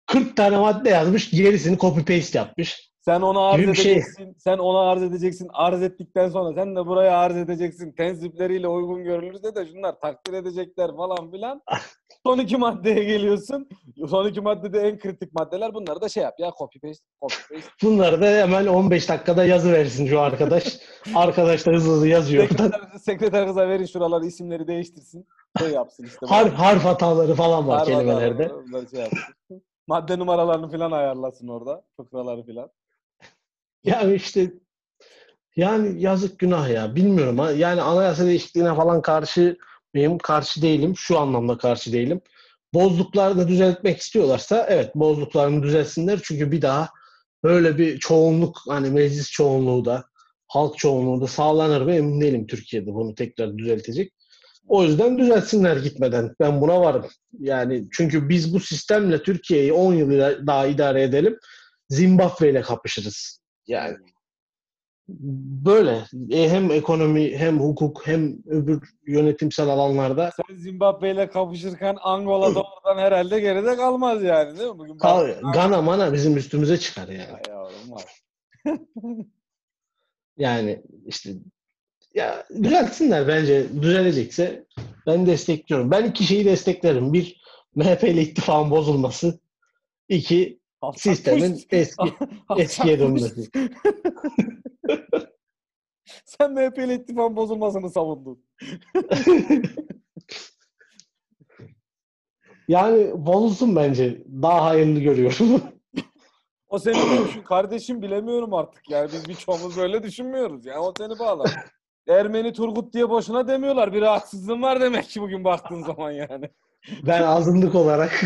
40 [LAUGHS] tane madde yazmış. Gerisini copy paste yapmış. Sen ona arz şey. edeceksin. Sen ona arz edeceksin. Arz ettikten sonra sen de buraya arz edeceksin. Tenzipleriyle uygun görülürse de şunlar takdir edecekler falan filan. [LAUGHS] Son iki maddeye geliyorsun. Son iki maddede en kritik maddeler. Bunları da şey yap ya copy paste, copy paste. Bunları da hemen 15 dakikada yazı versin şu arkadaş. [LAUGHS] arkadaş da hızlı hızlı yazıyor. sekreter, sekreter kıza verin şuraları isimleri değiştirsin. Şey yapsın işte. harf, harf hataları falan var Harf kelimelerde. hataları, şey yapsın. Madde numaralarını falan ayarlasın orada. Fıkraları falan. Yani işte yani yazık günah ya. Bilmiyorum. ha. Yani anayasa değişikliğine falan karşı mıyım? Karşı değilim. Şu anlamda karşı değilim. Bozduklarını düzeltmek istiyorlarsa evet bozduklarını düzeltsinler. Çünkü bir daha böyle bir çoğunluk hani meclis çoğunluğu da halk çoğunluğu da sağlanır mı emin değilim Türkiye'de bunu tekrar düzeltecek. O yüzden düzeltsinler gitmeden. Ben buna varım. Yani çünkü biz bu sistemle Türkiye'yi 10 yıl daha idare edelim. Zimbabwe ile kapışırız. Yani böyle E, hem ekonomi hem hukuk hem öbür yönetimsel alanlarda Sen Zimbabwe ile kapışırken Angola'da oradan herhalde geride kalmaz yani değil mi? Bugün Kal- Gana mana bizim üstümüze çıkar yani. Ay yavrum var. [LAUGHS] Yani işte ya düzeltsinler bence düzelecekse ben destekliyorum. Ben iki şeyi desteklerim. Bir MHP ile ittifakın bozulması. İki sistemin eski [LAUGHS] eskiye dönmesi. [LAUGHS] Sen MHP ile ittifakın bozulmasını savundun. [LAUGHS] Yani bozulsun bence. Daha hayırlı görüyorum. O senin düşün kardeşim bilemiyorum artık yani biz birçoğumuz böyle düşünmüyoruz yani o seni bağlar. Ermeni Turgut diye boşuna demiyorlar. Bir rahatsızlığın var demek ki bugün baktığın zaman yani. ben azınlık olarak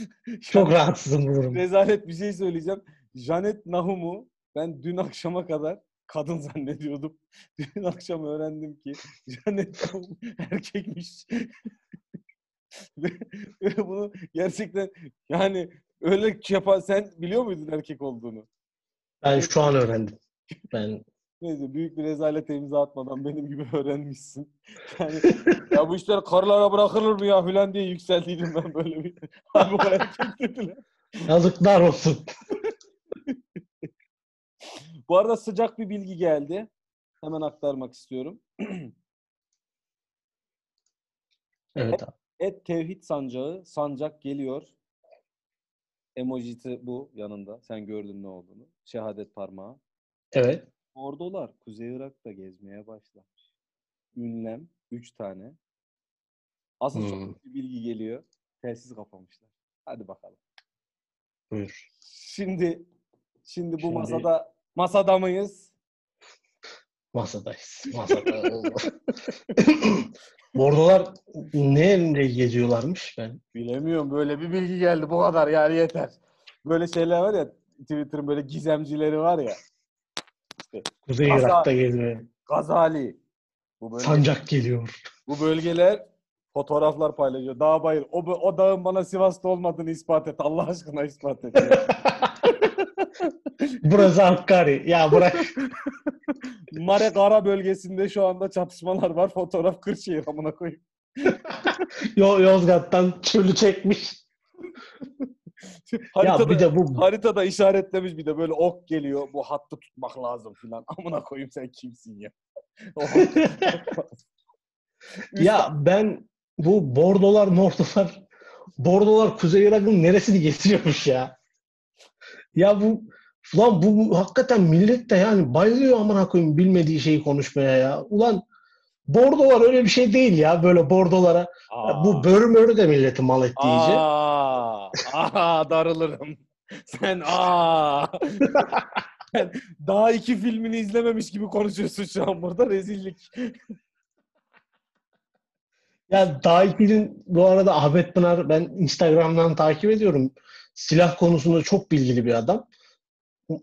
[LAUGHS] çok rahatsızım bu durumda. Rezalet bir şey söyleyeceğim. Janet Nahum'u ben dün akşama kadar kadın [LAUGHS] zannediyordum. Dün akşam öğrendim ki Janet Nahum [LAUGHS] erkekmiş. ve, ve bunu gerçekten yani öyle yapan sen biliyor muydun erkek olduğunu? Ben şu an öğrendim. Ben Neyse büyük bir rezalete imza atmadan benim gibi öğrenmişsin. [LAUGHS] Yani ya bu işler karılara bırakılır mı ya filan diye yükseldiydim ben böyle bir. [LAUGHS] Abi o erkek dediler. yazıklar olsun. [LAUGHS] Bu arada sıcak bir bilgi geldi. Hemen aktarmak istiyorum. [CLEARS THROAT] Evet abi. Et Tevhid Sancağı, sancak geliyor. Emojisi bu yanında. Sen gördün ne olduğunu. Şehadet parmağı. Evet. Ordular Kuzey Irak'ta gezmeye başlamış. Ünlem 3 tane. Asıl Hmm. çok bir bilgi geliyor. Telsiz kapamışlar. Hadi bakalım. Buyur. Şimdi şimdi bu Şimdi- masada masada mıyız? Masadayız. Masada. [LAUGHS] Bordolar neyle geziyorlarmış ben? Bilemiyorum. Böyle bir bilgi geldi. Bu kadar yani yeter. Böyle şeyler var ya Twitter'ın böyle gizemcileri var ya. Kuzey Gaza- Irak'ta geliyor. Gazali. Bu bölge, Sancak geliyor. bu bölgeler fotoğraflar paylaşıyor. Dağ bayır. O, o dağın bana Sivas'ta olmadığını ispat et. Allah aşkına ispat et. [LAUGHS] Burası Hakkari. Ya bırak. [LAUGHS] Mare Kara bölgesinde şu anda çatışmalar var. Fotoğraf Kırşehir amına koyayım. [LAUGHS] Yo- Yozgat'tan çölü çekmiş. [LAUGHS] Ya Haritada, bir de bu haritada işaretlemiş bir de böyle ok geliyor. Bu hattı tutmak lazım filan. [LAUGHS] Amına koyayım sen kimsin ya? [LAUGHS] Ya ben bu bordolar mordolar bordolar Kuzey Irak'ın neresini getiriyormuş ya. Ya bu ulan bu, bu hakikaten millet de yani bayılıyor amına koyayım bilmediği şeyi konuşmaya ya. Ulan bordolar öyle bir şey değil ya böyle bordolara. Aa. Bu börü mörü de milleti mal etti iyice. Aa, aa darılırım. Sen aa. Daha iki filmini izlememiş gibi konuşuyorsun şu an burada rezillik. Ya Daiki'nin bu arada Ahmet Pınar ben Instagram'dan takip ediyorum. Silah konusunda çok bilgili bir adam.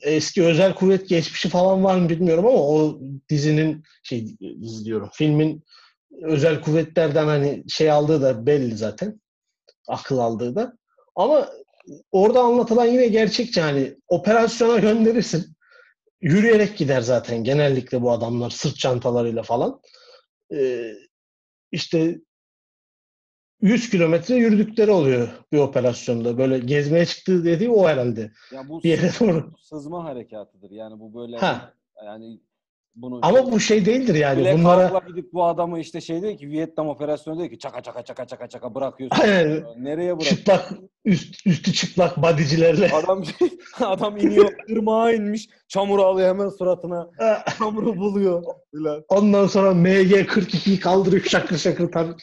Eski özel kuvvet geçmişi falan var mı bilmiyorum ama o dizinin şey dizi filmin özel kuvvetlerden hani şey aldığı da belli zaten. Akıl aldığı da. Ama orada anlatılan yine gerçekçi hani operasyona gönderirsin. Yürüyerek gider zaten genellikle bu adamlar sırt çantalarıyla falan. Ee, işte 100 kilometre yürüdükleri oluyor bir operasyonda. Böyle gezmeye çıktığı dediği o herhalde. Ya bu Bir yere sızma, doğru. sızma harekatıdır. Yani bu böyle Ha. yani bunu Ama bu şey değildir yani. Black Bunlara gidip bu adamı işte şey değil ki Vietnam operasyonu değil ki çaka çaka çaka çaka çaka bırakıyorsun. Aynen. Nereye bırak? çıplak üst, üstü çıplak badicilerle Adam [LAUGHS] adam iniyor, ırmağa inmiş, çamur alıyor hemen suratına. Çamuru buluyor. Ondan sonra MG42'yi kaldırıyor şakır şakır tabii.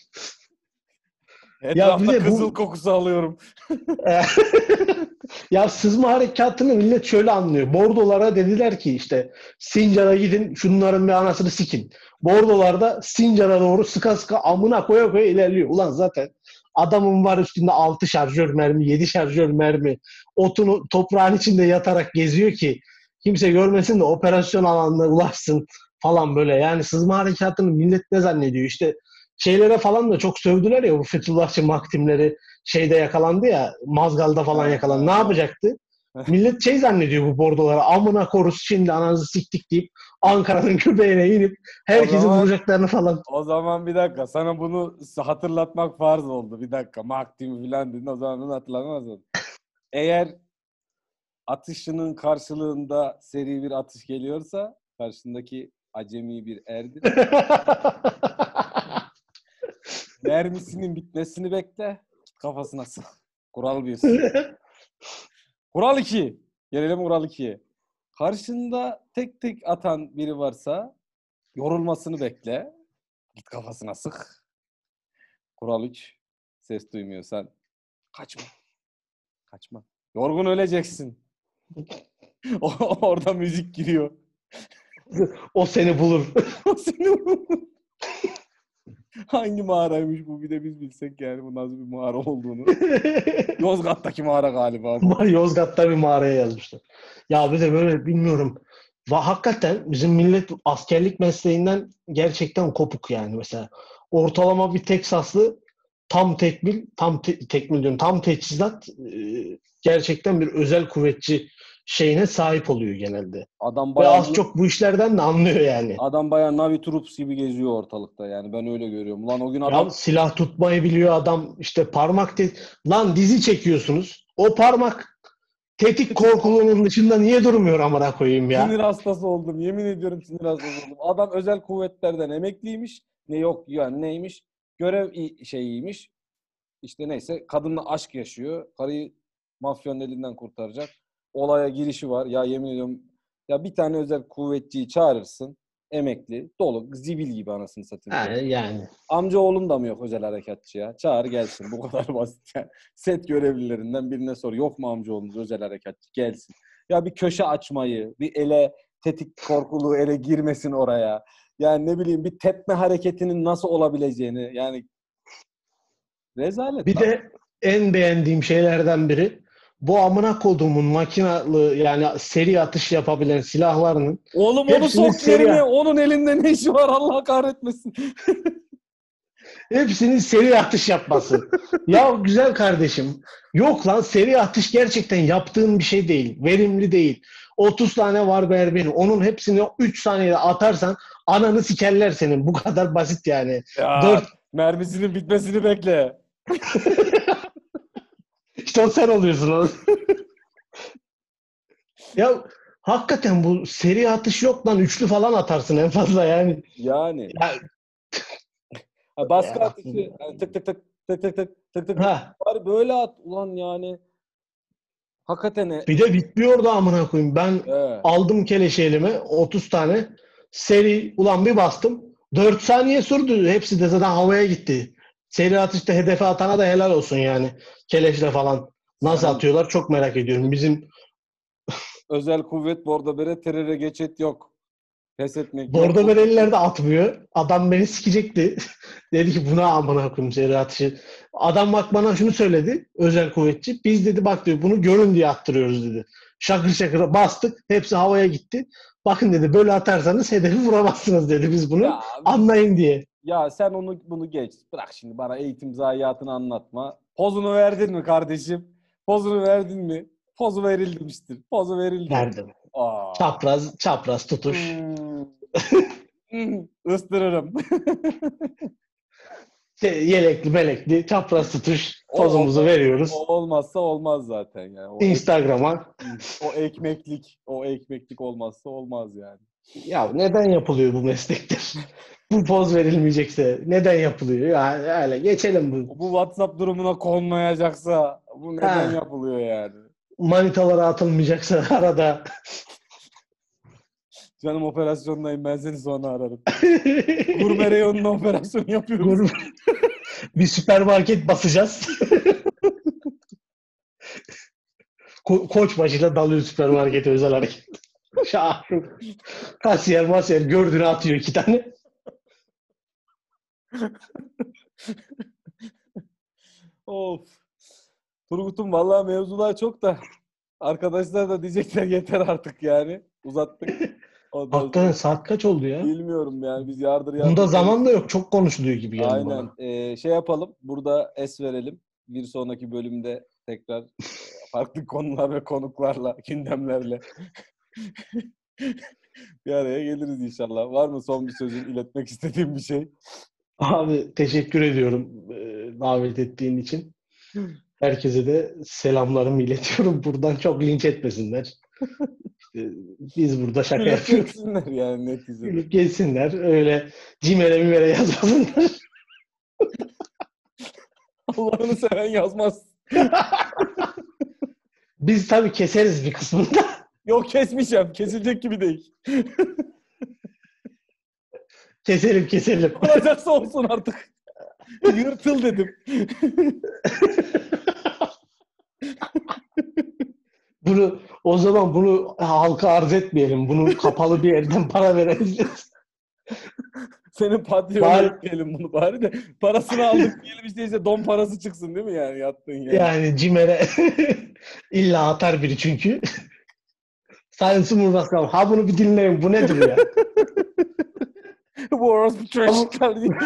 Etrafta de bu- kızıl kokusu alıyorum. [LAUGHS] ya sızma harekatını millet şöyle anlıyor. Bordolara dediler ki işte Sincar'a gidin şunların bir anasını sikin. Bordolar da Sincar'a doğru sıka sıka amına koya koya ilerliyor. Ulan zaten adamın var üstünde 6 şarjör mermi, 7 şarjör mermi. Otunu toprağın içinde yatarak geziyor ki kimse görmesin de operasyon alanına ulaşsın falan böyle. Yani sızma harekatını millet ne zannediyor? İşte şeylere falan da çok sövdüler ya bu Fethullahçı maktimleri şeyde yakalandı ya Mazgal'da falan yakalandı. Ne yapacaktı? Millet şey zannediyor bu bordolara amına korus şimdi ananızı siktik deyip Ankara'nın [LAUGHS] göbeğine inip herkesi zaman- vuracaklarını falan. O zaman bir dakika sana bunu hatırlatmak farz oldu. Bir dakika Maktim falan dedin o zaman bunu hatırlamaz oldun. [LAUGHS] Eğer atışının karşılığında seri bir atış geliyorsa karşındaki acemi bir erdir. [LAUGHS] Mermisinin bitmesini bekle. Kafasına sık. Kural bir. Kural 2. Gelelim kural 2'ye. Karşında tek tek atan biri varsa yorulmasını bekle. Git kafasına sık. Kural 3. Ses duymuyorsan kaçma. Kaçma. Yorgun öleceksin. [LAUGHS] Orada müzik giriyor. o seni bulur. [LAUGHS] O seni [LAUGHS] Hangi mağaraymış bu bir de biz bilsek yani bu nasıl bir mağara olduğunu. [LAUGHS] Yozgat'taki mağara galiba bu. Yozgat'ta bir mağaraya yazmışlar. Ya bir de böyle bilmiyorum. Va hakikaten bizim millet askerlik mesleğinden gerçekten kopuk yani mesela. Ortalama bir Teksaslı tam tekmil, tam te- tekmil diyorum, tam teçhizat e, gerçekten bir özel kuvvetçi şeyine sahip oluyor genelde. Adam Ve bayağı az çok bu işlerden de anlıyor yani. adam bayağı Navi Troops gibi geziyor ortalıkta yani ben öyle görüyorum. Ulan o gün Ya adam silah tutmayı biliyor adam işte parmak te- lan dizi çekiyorsunuz. O parmak tetik [LAUGHS] korkuluğunun dışında niye durmuyor amına koyayım ya? sinir hastası oldum. Yemin ediyorum sinir hastası oldum. Adam özel kuvvetlerden emekliymiş. Ne yok yani neymiş? Görev şeyiymiş. İşte neyse kadınla aşk yaşıyor. Karıyı mafyanın elinden kurtaracak. Olaya girişi var. Ya yemin ediyorum ya bir tane özel kuvvetçiyi çağırırsın. Emekli, dolu, zibil gibi anasını satayım. Ha, yani. Amca oğlum da mı yok özel harekatçı ya? Çağır gelsin. Bu kadar basit. Yani [LAUGHS] set görevlilerinden birine sor. Yok mu amca oğlunuz özel harekatçı? Gelsin. Ya bir köşe açmayı, bir ele tetik korkuluğu ele girmesin oraya. Yani ne bileyim bir tepme hareketinin nasıl olabileceğini yani rezalet. Bir lan. de en beğendiğim şeylerden biri bu amına koduğumun makinalı yani seri atış yapabilen silahlarının Oğlum onu Hepsini sok seri yerine. Onun elinde ne işi var Allah kahretmesin. [LAUGHS] hepsinin seri atış yapması. ya güzel kardeşim. Yok lan seri atış gerçekten yaptığın bir şey değil. Verimli değil. 30 tane var benim. Onun hepsini 3 saniyede atarsan ananı sikerler senin. Bu kadar basit yani. Ya, Dört. mermisinin bitmesini bekle. [LAUGHS] O sen oluyorsun o. [LAUGHS] ya hakikaten bu seri atış yok lan. Üçlü falan atarsın en fazla yani. Yani. Ya, Ha, baskı Ya. atışı. Yani tık tık tık tık tık tık tık tık. ha. Bari böyle at. Ulan yani. Hakikaten. e- Bir de bitmiyordu amına koyayım. Ben Evet. aldım keleşi elime 30 tane. Seri ulan bir bastım. 4 saniye sürdü. Hepsi de zaten havaya gitti. Seri atışta hedefe atana da helal olsun yani. Keleşle falan. Nasıl atıyorlar çok merak ediyorum. Bizim [LAUGHS] Özel kuvvet bordo bere teröre geçit yok. Pes etmek bordo bereliler de atmıyor. Adam beni sikecekti. [LAUGHS] dedi ki buna amına koyayım seri atışı. Adam bak bana şunu söyledi. Özel kuvvetçi. Biz dedi bak diyor bunu görün diye attırıyoruz dedi. Şakır şakır bastık. Hepsi havaya gitti. Bakın dedi böyle atarsanız hedefi vuramazsınız dedi biz bunu. Ya, Anlayın diye. Ya sen onu bunu geç. Bırak şimdi bana eğitim zayiatını anlatma. Pozunu verdin mi kardeşim? Pozunu verdin mi? Pozu verilmiştir. Pozu verildi. Verdim. Aa. Çapraz, çapraz tutuş. Hmm. [LAUGHS] Istırırım. [LAUGHS] Şey, yelekli melekli çapraz tutuş. Pozumuzu o- veriyoruz. O olmazsa olmaz zaten yani. O, Instagram'a. o ekmeklik, o ekmeklik olmazsa olmaz yani. Ya neden yapılıyor bu meslekler? [LAUGHS] bu poz verilmeyecekse neden yapılıyor? Ya öyle geçelim bu. Bu WhatsApp durumuna konmayacaksa bu neden Ha. yapılıyor yani? Manitalara atılmayacaksa [LAUGHS] arada. Canım operasyondayım ben seni sonra ararım. [LAUGHS] Gurme reyonuna operasyon yapıyoruz. Gur- bir süpermarket basacağız. Ko- koç başıyla dalıyor süpermarkete özel hareket. Şahane. Kasiyer masiyer gördüğünü atıyor iki tane. Of. Turgut'um vallahi mevzular çok da arkadaşlar da diyecekler yeter artık yani. Uzattık. Hakikaten saat kaç oldu ya? Bilmiyorum yani biz yardır yardır. Bunda zaman da yok. Çok konuşuluyor gibi geldi Aynen. bana. Ee, şey yapalım. Burada es verelim. Bir sonraki bölümde tekrar e, farklı konular ve konuklarla, gündemlerle [LAUGHS] bir araya geliriz inşallah. Var mı son bir sözün, iletmek istediğin bir şey? Abi teşekkür ediyorum e, davet ettiğin için. Herkese de selamlarımı iletiyorum. Buradan çok linç etmesinler. İşte biz burada şaka yapıyoruz. geçsinler yani neticede. Gülüp geçsinler. Öyle cimere mimere yazmasınlar. [LAUGHS] Allah'ını seven yazmaz. [LAUGHS] Biz tabii keseriz bir kısmında. Yok kesmeyeceğim. Kesilecek gibi değil. Keselim keselim. [LAUGHS] Olacaksa olsun artık. Yırtıl dedim. [LAUGHS] Bunu o zaman bunu halka arz etmeyelim. Bunu kapalı bir yerden para verebiliriz. Senin Patreon'a Bari- ekleyelim bunu bari de. Parasını aldık diyelim işte, işte don parası çıksın değil mi yani yattığın yer. Yani cimere [LAUGHS] illa atar biri çünkü. Sayın Cumhurbaşkanım ha bunu bir dinleyin. Bu nedir ya? [LAUGHS] Bu orospu çocuklar diye. [LAUGHS]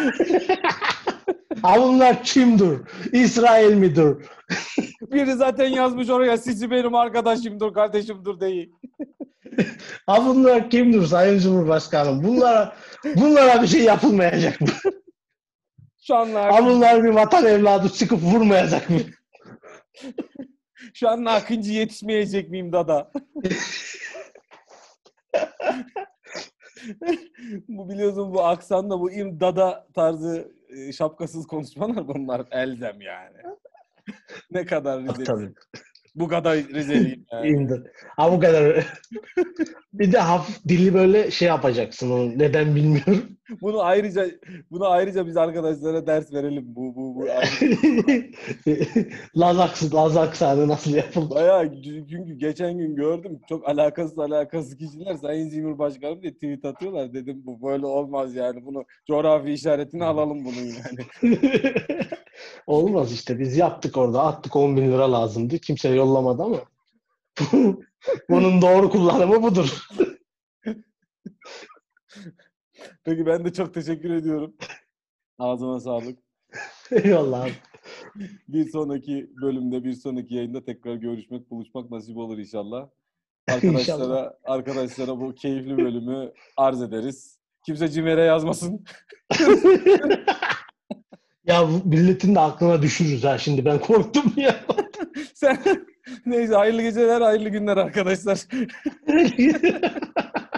Ha bunlar kimdir? İsrail midir? [LAUGHS] Biri zaten yazmış oraya sizi benim arkadaşımdır, kardeşimdir değil. Ha bunlar kimdir Sayın Cumhurbaşkanım? Bunlara bunlara bir şey yapılmayacak mı? Şu an, Ha bunlar bir vatan evladı çıkıp vurmayacak mı? Şu an Akıncı yetişmeyecek miyim dada? [LAUGHS] bu biliyorsun bu aksanla bu im dada tarzı e, şapkasız konuşmalar bunlar elzem yani. ne kadar Rizeli. Tabii. Bu kadar Rizeliyim yani. İndir. Ha bu kadar. [LAUGHS] bir de hafif dili böyle şey yapacaksın onu. Neden bilmiyorum. Bunu ayrıca bunu ayrıca biz arkadaşlara ders verelim. Bu bu bu [LAUGHS] ayrı. Laz, aksı, Laz aksanı nasıl yapılır? Bayağı çünkü geçen gün gördüm çok alakasız alakasız kişiler Sayın Cumhurbaşkanım diye tweet atıyorlar. Dedim bu böyle olmaz yani. Bunu coğrafi işaretini alalım bunun yani. [LAUGHS] Olmaz işte. Biz yaptık orada. Attık 10 bin lira lazımdı. Kimse yollamadı ama. [LAUGHS] Bunun doğru kullanımı budur. Peki ben de çok teşekkür ediyorum. Ağzına sağlık. Eyvallah abi. Bir sonraki bölümde, bir sonraki yayında tekrar görüşmek, buluşmak nasip olur inşallah. Arkadaşlara, İnşallah. arkadaşlara bu keyifli bölümü arz ederiz. Kimse Cimer'e yazmasın. [LAUGHS] ya milletin de aklına düşürürüz ha şimdi. Ben korktum ya. [LAUGHS] Sen neyse hayırlı geceler, hayırlı günler arkadaşlar. [LAUGHS]